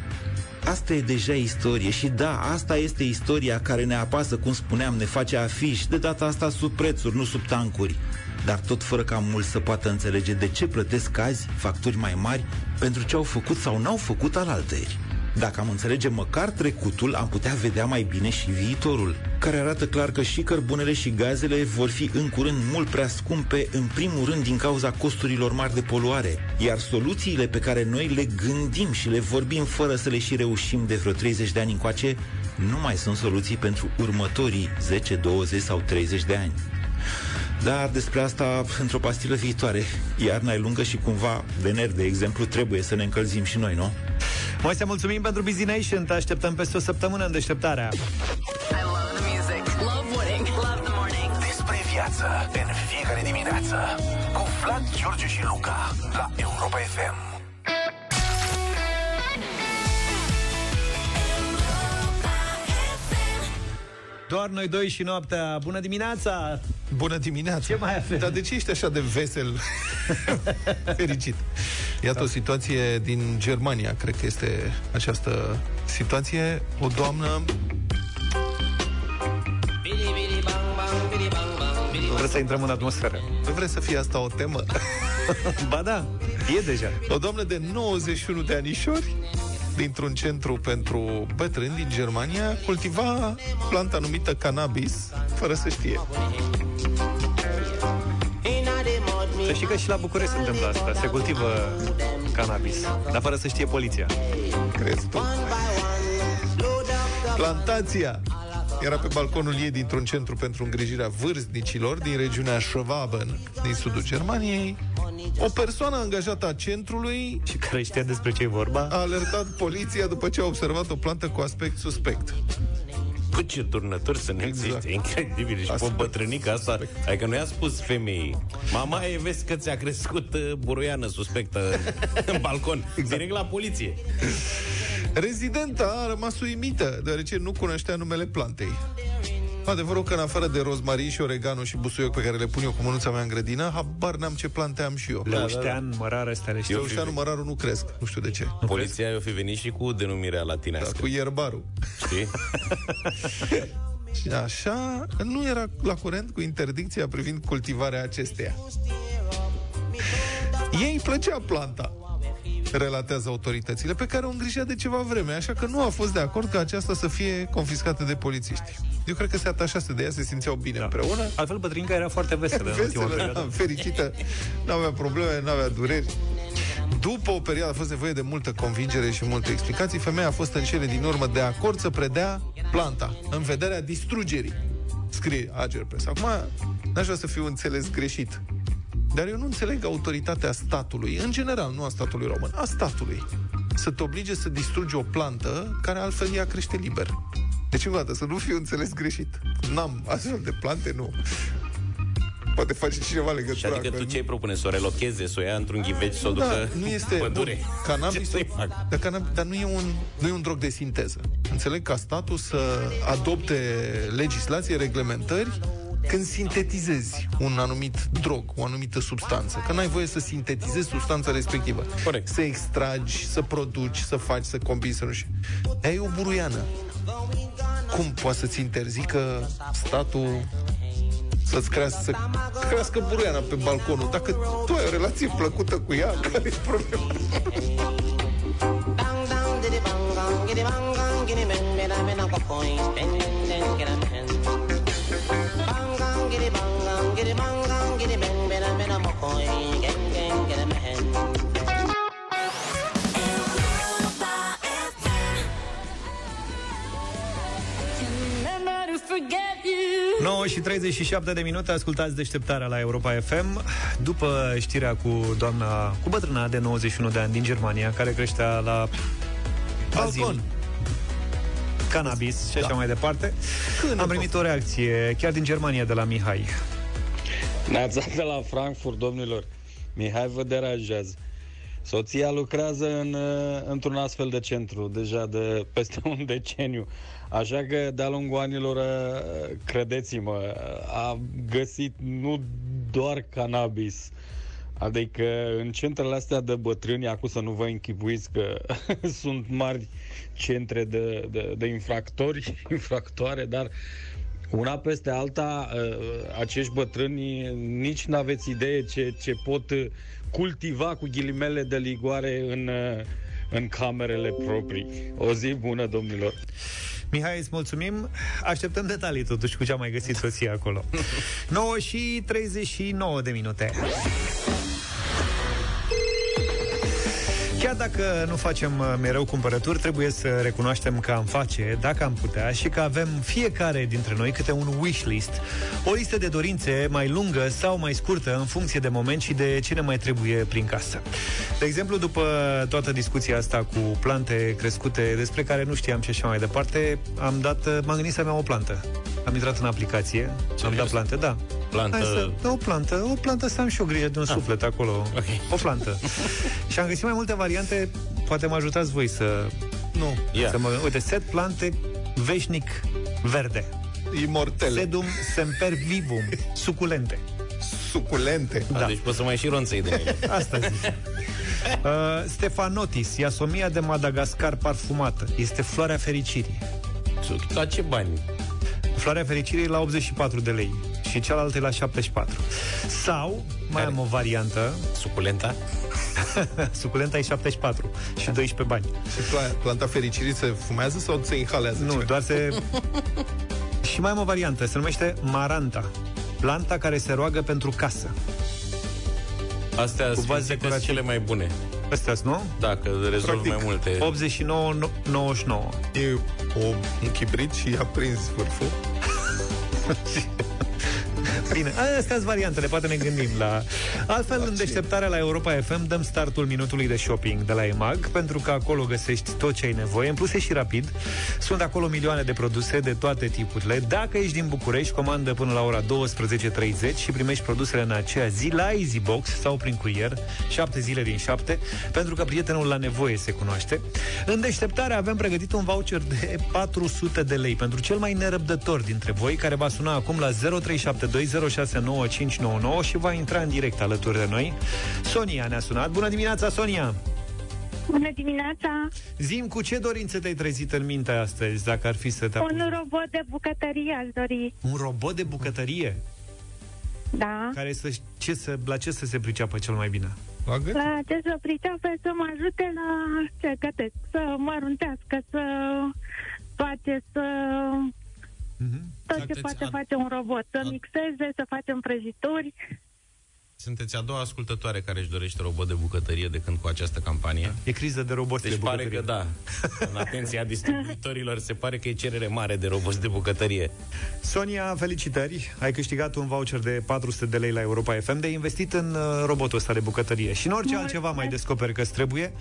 Asta e deja istorie și da, asta este istoria care ne apasă, cum spuneam, ne face afiș, de data asta sub prețuri, nu sub tancuri. Dar tot fără ca mulți să poată înțelege de ce plătesc azi facturi mai mari pentru ce au făcut sau n-au făcut alaltăieri. Dacă am înțelege măcar trecutul, am putea vedea mai bine și viitorul, care arată clar că și cărbunele și gazele vor fi în curând mult prea scumpe, în primul rând din cauza costurilor mari de poluare, iar soluțiile pe care noi le gândim și le vorbim fără să le și reușim de vreo 30 de ani încoace, nu mai sunt soluții pentru următorii 10, 20 sau 30 de ani. Dar despre asta într-o pastilă viitoare. Iarna e lungă și cumva, de nervi, de exemplu, trebuie să ne încălzim și noi, nu? Mai să mulțumim pentru Busy Nation, te așteptăm peste o săptămână în deșteptarea. Despre viață în fiecare dimineață cu Vlad, George și Luca la Europa FM. Doar noi doi și noaptea. Bună dimineața! Bună dimineața! Ce mai avem? Dar de ce ești așa de vesel? Fericit. Iată o situație din Germania, cred că este această situație. O doamnă Nu vreți să intrăm în atmosferă. Nu vreți să fie asta o temă? ba da, e deja. O doamnă de 91 de anișori dintr-un centru pentru bătrâni din Germania cultiva planta numită cannabis fără să știe. Să știi că și la București se întâmplă asta. Se cultivă cannabis, dar fără să știe poliția. Crezi tu? Plantația era pe balconul ei dintr-un centru pentru îngrijirea vârstnicilor din regiunea Schwaben, din sudul Germaniei. O persoană angajată a centrului Și care știa despre ce e vorba? a alertat poliția după ce a observat o plantă cu aspect suspect. Cu ce turnători să nu Exact. existe, incredibil. Și pe Aspect. bătrânica asta, adică nu i-a spus femeii, mama, e, vezi că ți-a crescut uh, buruiană suspectă în, în balcon. Exact. Direct la poliție. Rezidenta a rămas uimită, deoarece nu cunoștea numele plantei. Adevărul că în afară de rozmarin și oregano și busuioc pe care le pun eu cu mânuța mea în grădină, habar n-am ce plante am și eu. Leuștean, mărare, astea le știu. Leușteanul, mărarul nu cresc, nu știu de ce. Poliția i-a fi venit și cu denumirea latinească. Cu ierbarul. Știi? Și așa, nu era la curent cu interdicția privind cultivarea acesteia. Ei îi plăcea planta, relatează autoritățile, pe care o îngrijea de ceva vreme, așa că nu a fost de acord ca aceasta să fie confiscată de polițiști. Eu cred că se atașase de ea, se simțeau bine da. împreună. Altfel, bătrânica era foarte veselă în ultima Veselă, perioadă. da, fericită, n-avea probleme, n-avea dureri. După o perioadă a fost nevoie de multă convingere și multe explicații, femeia a fost în cele din urmă de acord să predea planta în vederea distrugerii. Scrie Ager Press. Acum, n-aș vrea să fiu înțeles greșit. Dar eu nu înțeleg autoritatea statului, în general, nu a statului român, a statului, să te oblige să distrugi o plantă care altfel ea crește liber. Deci, încă o dată, să nu fiu înțeles greșit. N-am astfel de plante, nu. Poate face cineva Și legătura. adică că tu nu- ce ai propune? Să o relocheze, să o ia într-un ghiveci, să o da, ducă nu este în pădure? Bun, cannabis, Ce să-i fac? dar, cannabis, dar nu, e un, nu e un drog de sinteză. Înțeleg ca statul să adopte legislație, reglementări când sintetizezi un anumit drog, o anumită substanță. Că n-ai voie să sintetizezi substanța respectivă. Corect. Să extragi, să produci, să faci, să combini, să nu știu. Aia e o buruiană. Cum poate să-ți interzică statul să-ți crească, să crească buruiana pe balconul. Dacă tu ai o relație plăcută cu ea, care e problema? 9 și 37 de minute Ascultați deșteptarea la Europa FM După știrea cu doamna Cu bătrâna de 91 de ani din Germania Care creștea la Azil Cannabis și așa Da. mai departe Am primit o reacție Chiar din Germania de la Mihai Neața de la Frankfurt, domnilor. Mihai vă deranjează. Soția lucrează în, uh, într-un astfel de centru deja de peste un deceniu. Așa că de-a lungul anilor, uh, credeți-mă, a găsit nu doar cannabis, Adică în centrele astea de bătrâni, acum să nu vă închipuiți că sunt mari centre de, de, de infractori, infractoare, dar una peste alta, uh, acești bătrâni nici nu aveți idee ce, ce pot uh, cultiva cu ghilimele de ligoare în, uh, în camerele proprii. O zi bună, domnilor! Mihai, îți mulțumim. Așteptăm detalii totuși cu ce a mai găsit soția acolo. 9 și 39 de minute. Chiar dacă nu facem uh, mereu cumpărături, trebuie să recunoaștem că am face, dacă am putea, și că avem fiecare dintre noi câte un wishlist, o listă de dorințe mai lungă sau mai scurtă în funcție de moment și de ce ne mai trebuie prin casă. De exemplu, după toată discuția asta cu plante crescute, despre care nu știam și așa mai departe, am dat, uh, m-am gândit să-mi iau o plantă. Am intrat în aplicație, am dat plante, da. Plantă- Hai să, da, o plantă, o plantă să am și o grijă de un Ah. suflet acolo. Ok. O plantă. și am găsit mai multe variante, poate mă ajutați voi să... Nu. Să mă, uite, set plante veșnic verde. Imortele. Sedum semper vivum. Suculente. Suculente. Da. Deci poți să mai și ronțăi de ele. Asta zic. Uh, Stefanotis, Iasomia de Madagascar parfumată. Este floarea fericirii. La ce bani? Floarea fericirii e la 84 de lei și cealaltă e la 74. Sau, mai am o variantă. Suculenta? Suculenta e 74 și 12 bani. Și pla- planta fericirii se fumează sau se inhalează? Nu, ceva? doar se... și mai am o variantă, se numește Maranta. Planta care se roagă pentru casă. Astea Cu sunt vaze sfințite decorative. cele mai bune. Astea nu? Dacă rezolv mai multe. 89 99. E o, un chibrit și a prins vârful. Bine, astea sunt variantele, poate ne gândim la... Altfel, în deșteptarea la Europa FM dăm startul minutului de shopping de la EMAG, pentru că acolo găsești tot ce ai nevoie, în plus e și rapid. Sunt acolo milioane de produse de toate tipurile. Dacă ești din București, comandă până la ora 12.30 și primești produsele în aceea zi la EasyBox sau prin curier, 7 zile din 7, pentru că prietenul la nevoie se cunoaște. În deșteptare avem pregătit un voucher de 400 de lei pentru cel mai nerăbdător dintre voi, care va suna acum la 0372069599 și va intra în direct alături de noi. Sonia ne-a sunat. Bună dimineața, Sonia! Bună dimineața! Zim cu ce dorințe te-ai trezit în minte astăzi, dacă ar fi să te apuci? Un robot de bucătărie aș dori. Un robot de bucătărie? Da. Care să, ce să, la ce să se priceapă cel mai bine? La La ce să priceapă să mă ajute la ce gătesc, să mă aruntească, să face, să... Tot ce Sunteți poate a- face un robot, să mixeze, să facem prăjituri. Sunteți a doua ascultătoare care își dorește robot de bucătărie de când cu această campanie. E criză de roboți deci de pare bucătărie. că da. În atenția distribuitorilor se pare că e cerere mare de roboți de bucătărie. Sonia, felicitări! Ai câștigat un voucher de 400 de lei la Europa FM de investit în uh, robotul ăsta de bucătărie. Și în orice altceva mai descoperi că trebuie,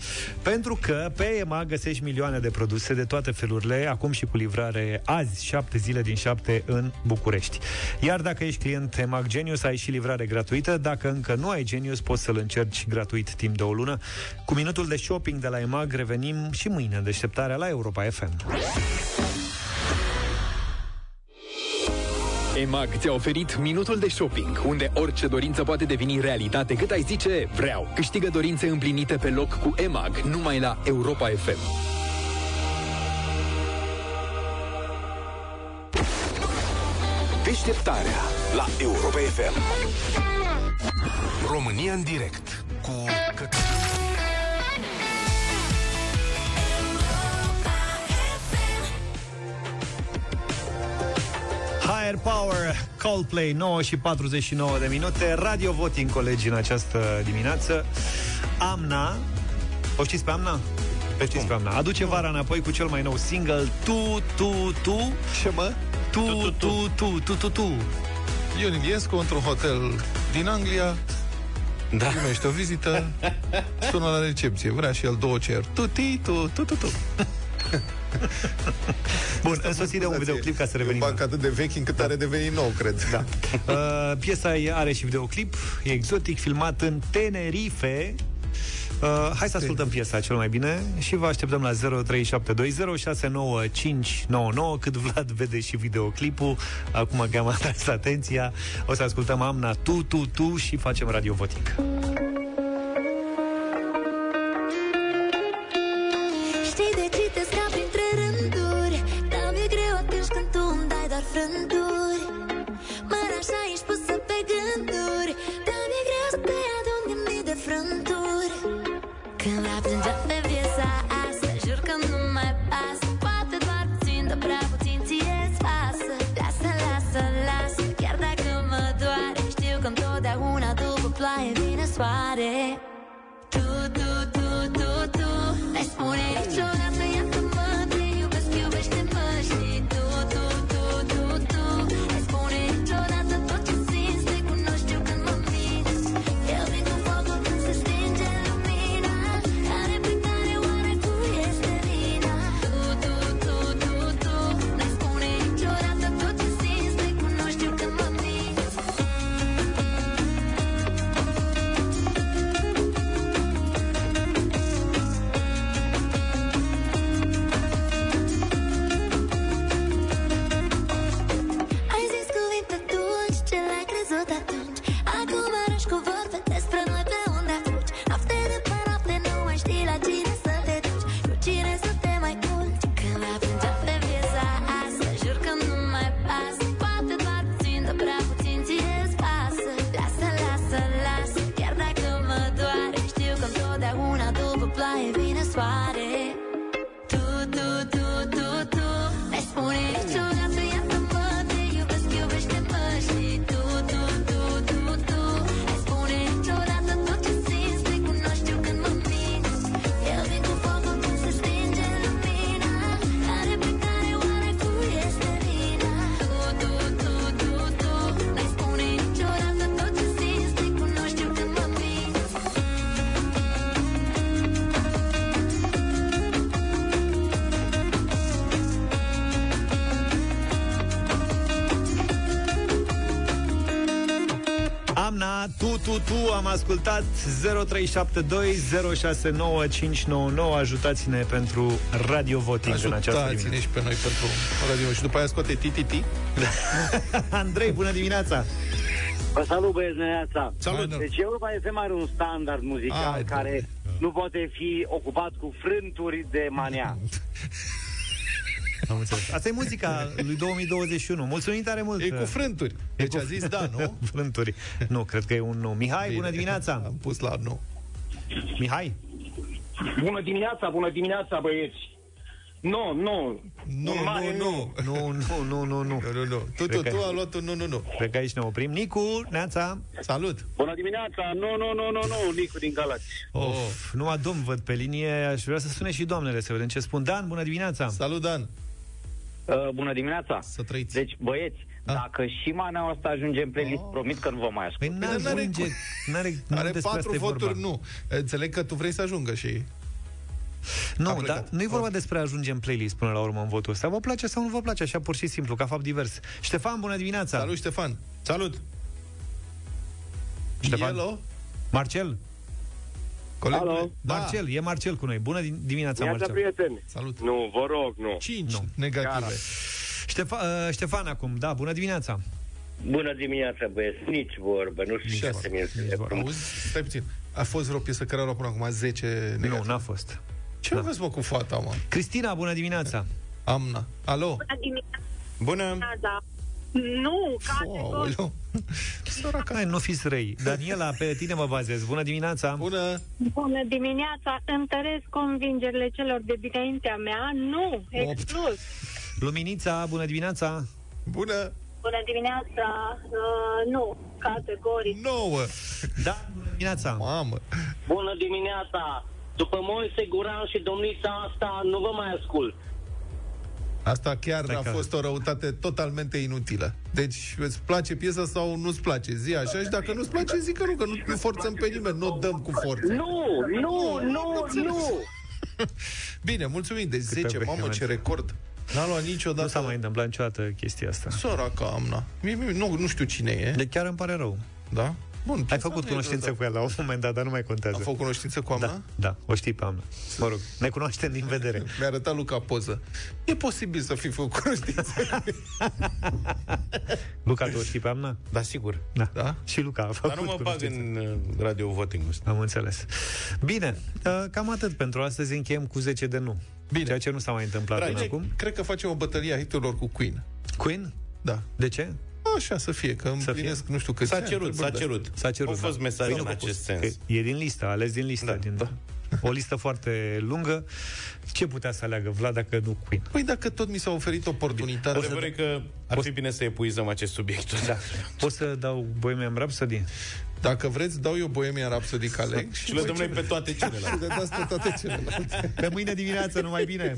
pentru că pe EMA găsești milioane de produse de toate felurile, acum și cu livrare azi, 7 zile din 7 în București. Iar dacă ești client EMAG Genius, ai și livrare gratuită. Dacă încă nu ai Genius, poți să-l încerci gratuit timp de o lună. Cu minutul de shopping de la EMAG revenim și mâine în deșteptarea la Europa FM. EMAG ți-a oferit minutul de shopping, unde orice dorință poate deveni realitate cât ai zice vreau. Câștigă dorințe împlinite pe loc cu EMAG, numai la Europa FM. Deșteptarea la Europa FM. România în direct cu Higher Power, Coldplay, 9 și 49 de minute, Radio Voting, colegi, în această dimineață. Amna, o știți pe Amna? Pe știți pe Amna. Aduce vara înapoi cu cel mai nou single Tu, Tu, Tu. Ce mă? Tu, Tu, Tu, Tu, Tu, Tu, Tu. Ion Iliescu într-un hotel din Anglia da. primește o vizită, sună la recepție, vrea și el două cer. Tu, ti, tu, tu, tu, tu. Bun, însoțit de un videoclip ca să revenim. E un banc atât de vechi încât da. are devenit nou, cred. Da. Uh, piesa are și videoclip, e exotic, filmat în Tenerife. Uh, hai să ascultăm piesa cel mai bine și vă așteptăm la 0372069599 cât Vlad vede și videoclipul. Acum că am atras atenția, o să ascultăm Amna Tu, Tu, Tu și facem radio voting. Tu, tu, am ascultat 0372069599 Ajutați-ne pentru radio voting în această Ajutați-ne dimineață și pe noi pentru radio și după aia scoate TTT. Andrei, bună dimineața! Vă salut, băieți, neața. Salut. Deci Europa FM are un standard muzical Ai, care nu poate fi ocupat cu frânturi de mania. Am înțeles. Asta e muzica lui 2021. Mulțumim tare mult! E cu frânturi. Deci a zis da, nu? frânturi. Nu, cred că e un nu. Mihai, Bine. bună dimineața! Am pus la nu. Mihai? Bună dimineața, bună dimineața, băieți! Nu, nu. Nu, Un mare nu, nu. Nu, nu, nu, nu, nu. Nu, nu. Tu, tu, tu ai luat un nu, nu, nu. Cred că aici ne oprim. Nicu, Neața! Salut! Bună dimineața! Nu, nu, nu, nu, nu, Nicu din Galați. Of, numai domn văd pe linie. Aș vrea să sune și doamnele să vedem ce spun. Dan, bună dimineața! Salut, Dan! Uh, bună dimineața! Să trăiți! Deci, băieți, dacă și maneaua asta ajunge în playlist, promit că nu vă mai ascult. Păi n-ajunge, n-are, nu Are despre patru asta e voturi, vorba. nu. Înțeleg că tu vrei să ajungă și... Nu, dar nu e vorba despre a ajunge în playlist până la urmă în votul ăsta. Vă place sau nu vă place, așa pur și simplu, ca fapt divers. Ștefan, bună dimineața! Salut, Ștefan! Salut! Ștefan? Hello? Marcel? Coleg, Alo? Marcel, e Marcel cu noi. Bună din- dimineața, Iată, Marcel. prieteni. Salut. Nu, vă rog, nu. 5 Nu. negative. Ștefan, uh, Ștefan acum, da, bună dimineața. Bună dimineața, băieți. Nici vorbă, nu știu ce să mi Auzi, stai puțin. A fost vreo piesă care a luat până acum 10 negative? Nu, n-a fost. Ce da. vezi, mă, cu fata, mă? Cristina, bună dimineața. Amna. Alo? Bună dimineața. Bună. Da. Nu, categoric. Hai, nu fiți răi. Daniela, pe tine mă bazez. Bună dimineața. Bună. Bună dimineața. Întăresc convingerile celor de dinaintea mea. Nu, exclus. Luminița, bună dimineața. Bună. Bună dimineața. Uh, nu, categoric. 9. Da, bună dimineața. Mamă. Bună dimineața! După Moise Guran și domnița asta, nu vă mai ascult. Asta chiar a fost o răutate totalmente inutilă. Deci, îți place piesa sau nu-ți place? Zi așa și dacă nu-ți place, zic că nu, că nu, nu forțăm pe nimeni, nu o dăm cu forță. Nu, nu, nu, nu! Bine, mulțumim. Deci 10, mamă, vehement. ce record. N-a luat niciodată. Nu s-a mai întâmplat niciodată chestia asta. Săraca Amna. Mie, mie, nu, nu știu cine e. De chiar îmi pare rău. Da? Bun, Ai făcut cunoștință cu ea la un moment dat, dar nu mai contează. Am făcut cunoștință cu Amna? Da, da, o știi pe Amna. Mă rog, ne cunoaștem din vedere. Mi-a arătat Luca poză. E posibil să fi făcut cunoștință. Luca, tu o știi pe Amna? Da, sigur. Da. da? Și Luca a Dar făcut nu mă bag cunoștință. în uh, radio voting ăsta. Am înțeles. Bine, uh, cam atât pentru astăzi. Încheiem cu 10 de nu. Bine. Ceea ce nu s-a mai întâmplat până Bine, acum. cred că facem o bătălie a hiturilor cu Queen. Queen? Da. De ce? Așa să fie, că împlinesc nu știu cât S-a cerut, s-a cerut. S-a cerut, Au fost da. mesaje Bine în făcut. acest sens. Că E din listă, a ales din listă. Da, din, da. O listă foarte lungă. Ce putea să aleagă Vlad dacă nu Queen? Păi dacă tot mi s-a oferit oportunitatea... Adevărul e că ar fi bine să epuizăm acest subiect. Da. Pot să dau Bohemian Rhapsody? Dacă vreți, dau eu Bohemian Rhapsody ca leg Și le dăm noi pe toate celelalte. Și le dați pe toate celelalte. Pe mâine dimineață, numai bine!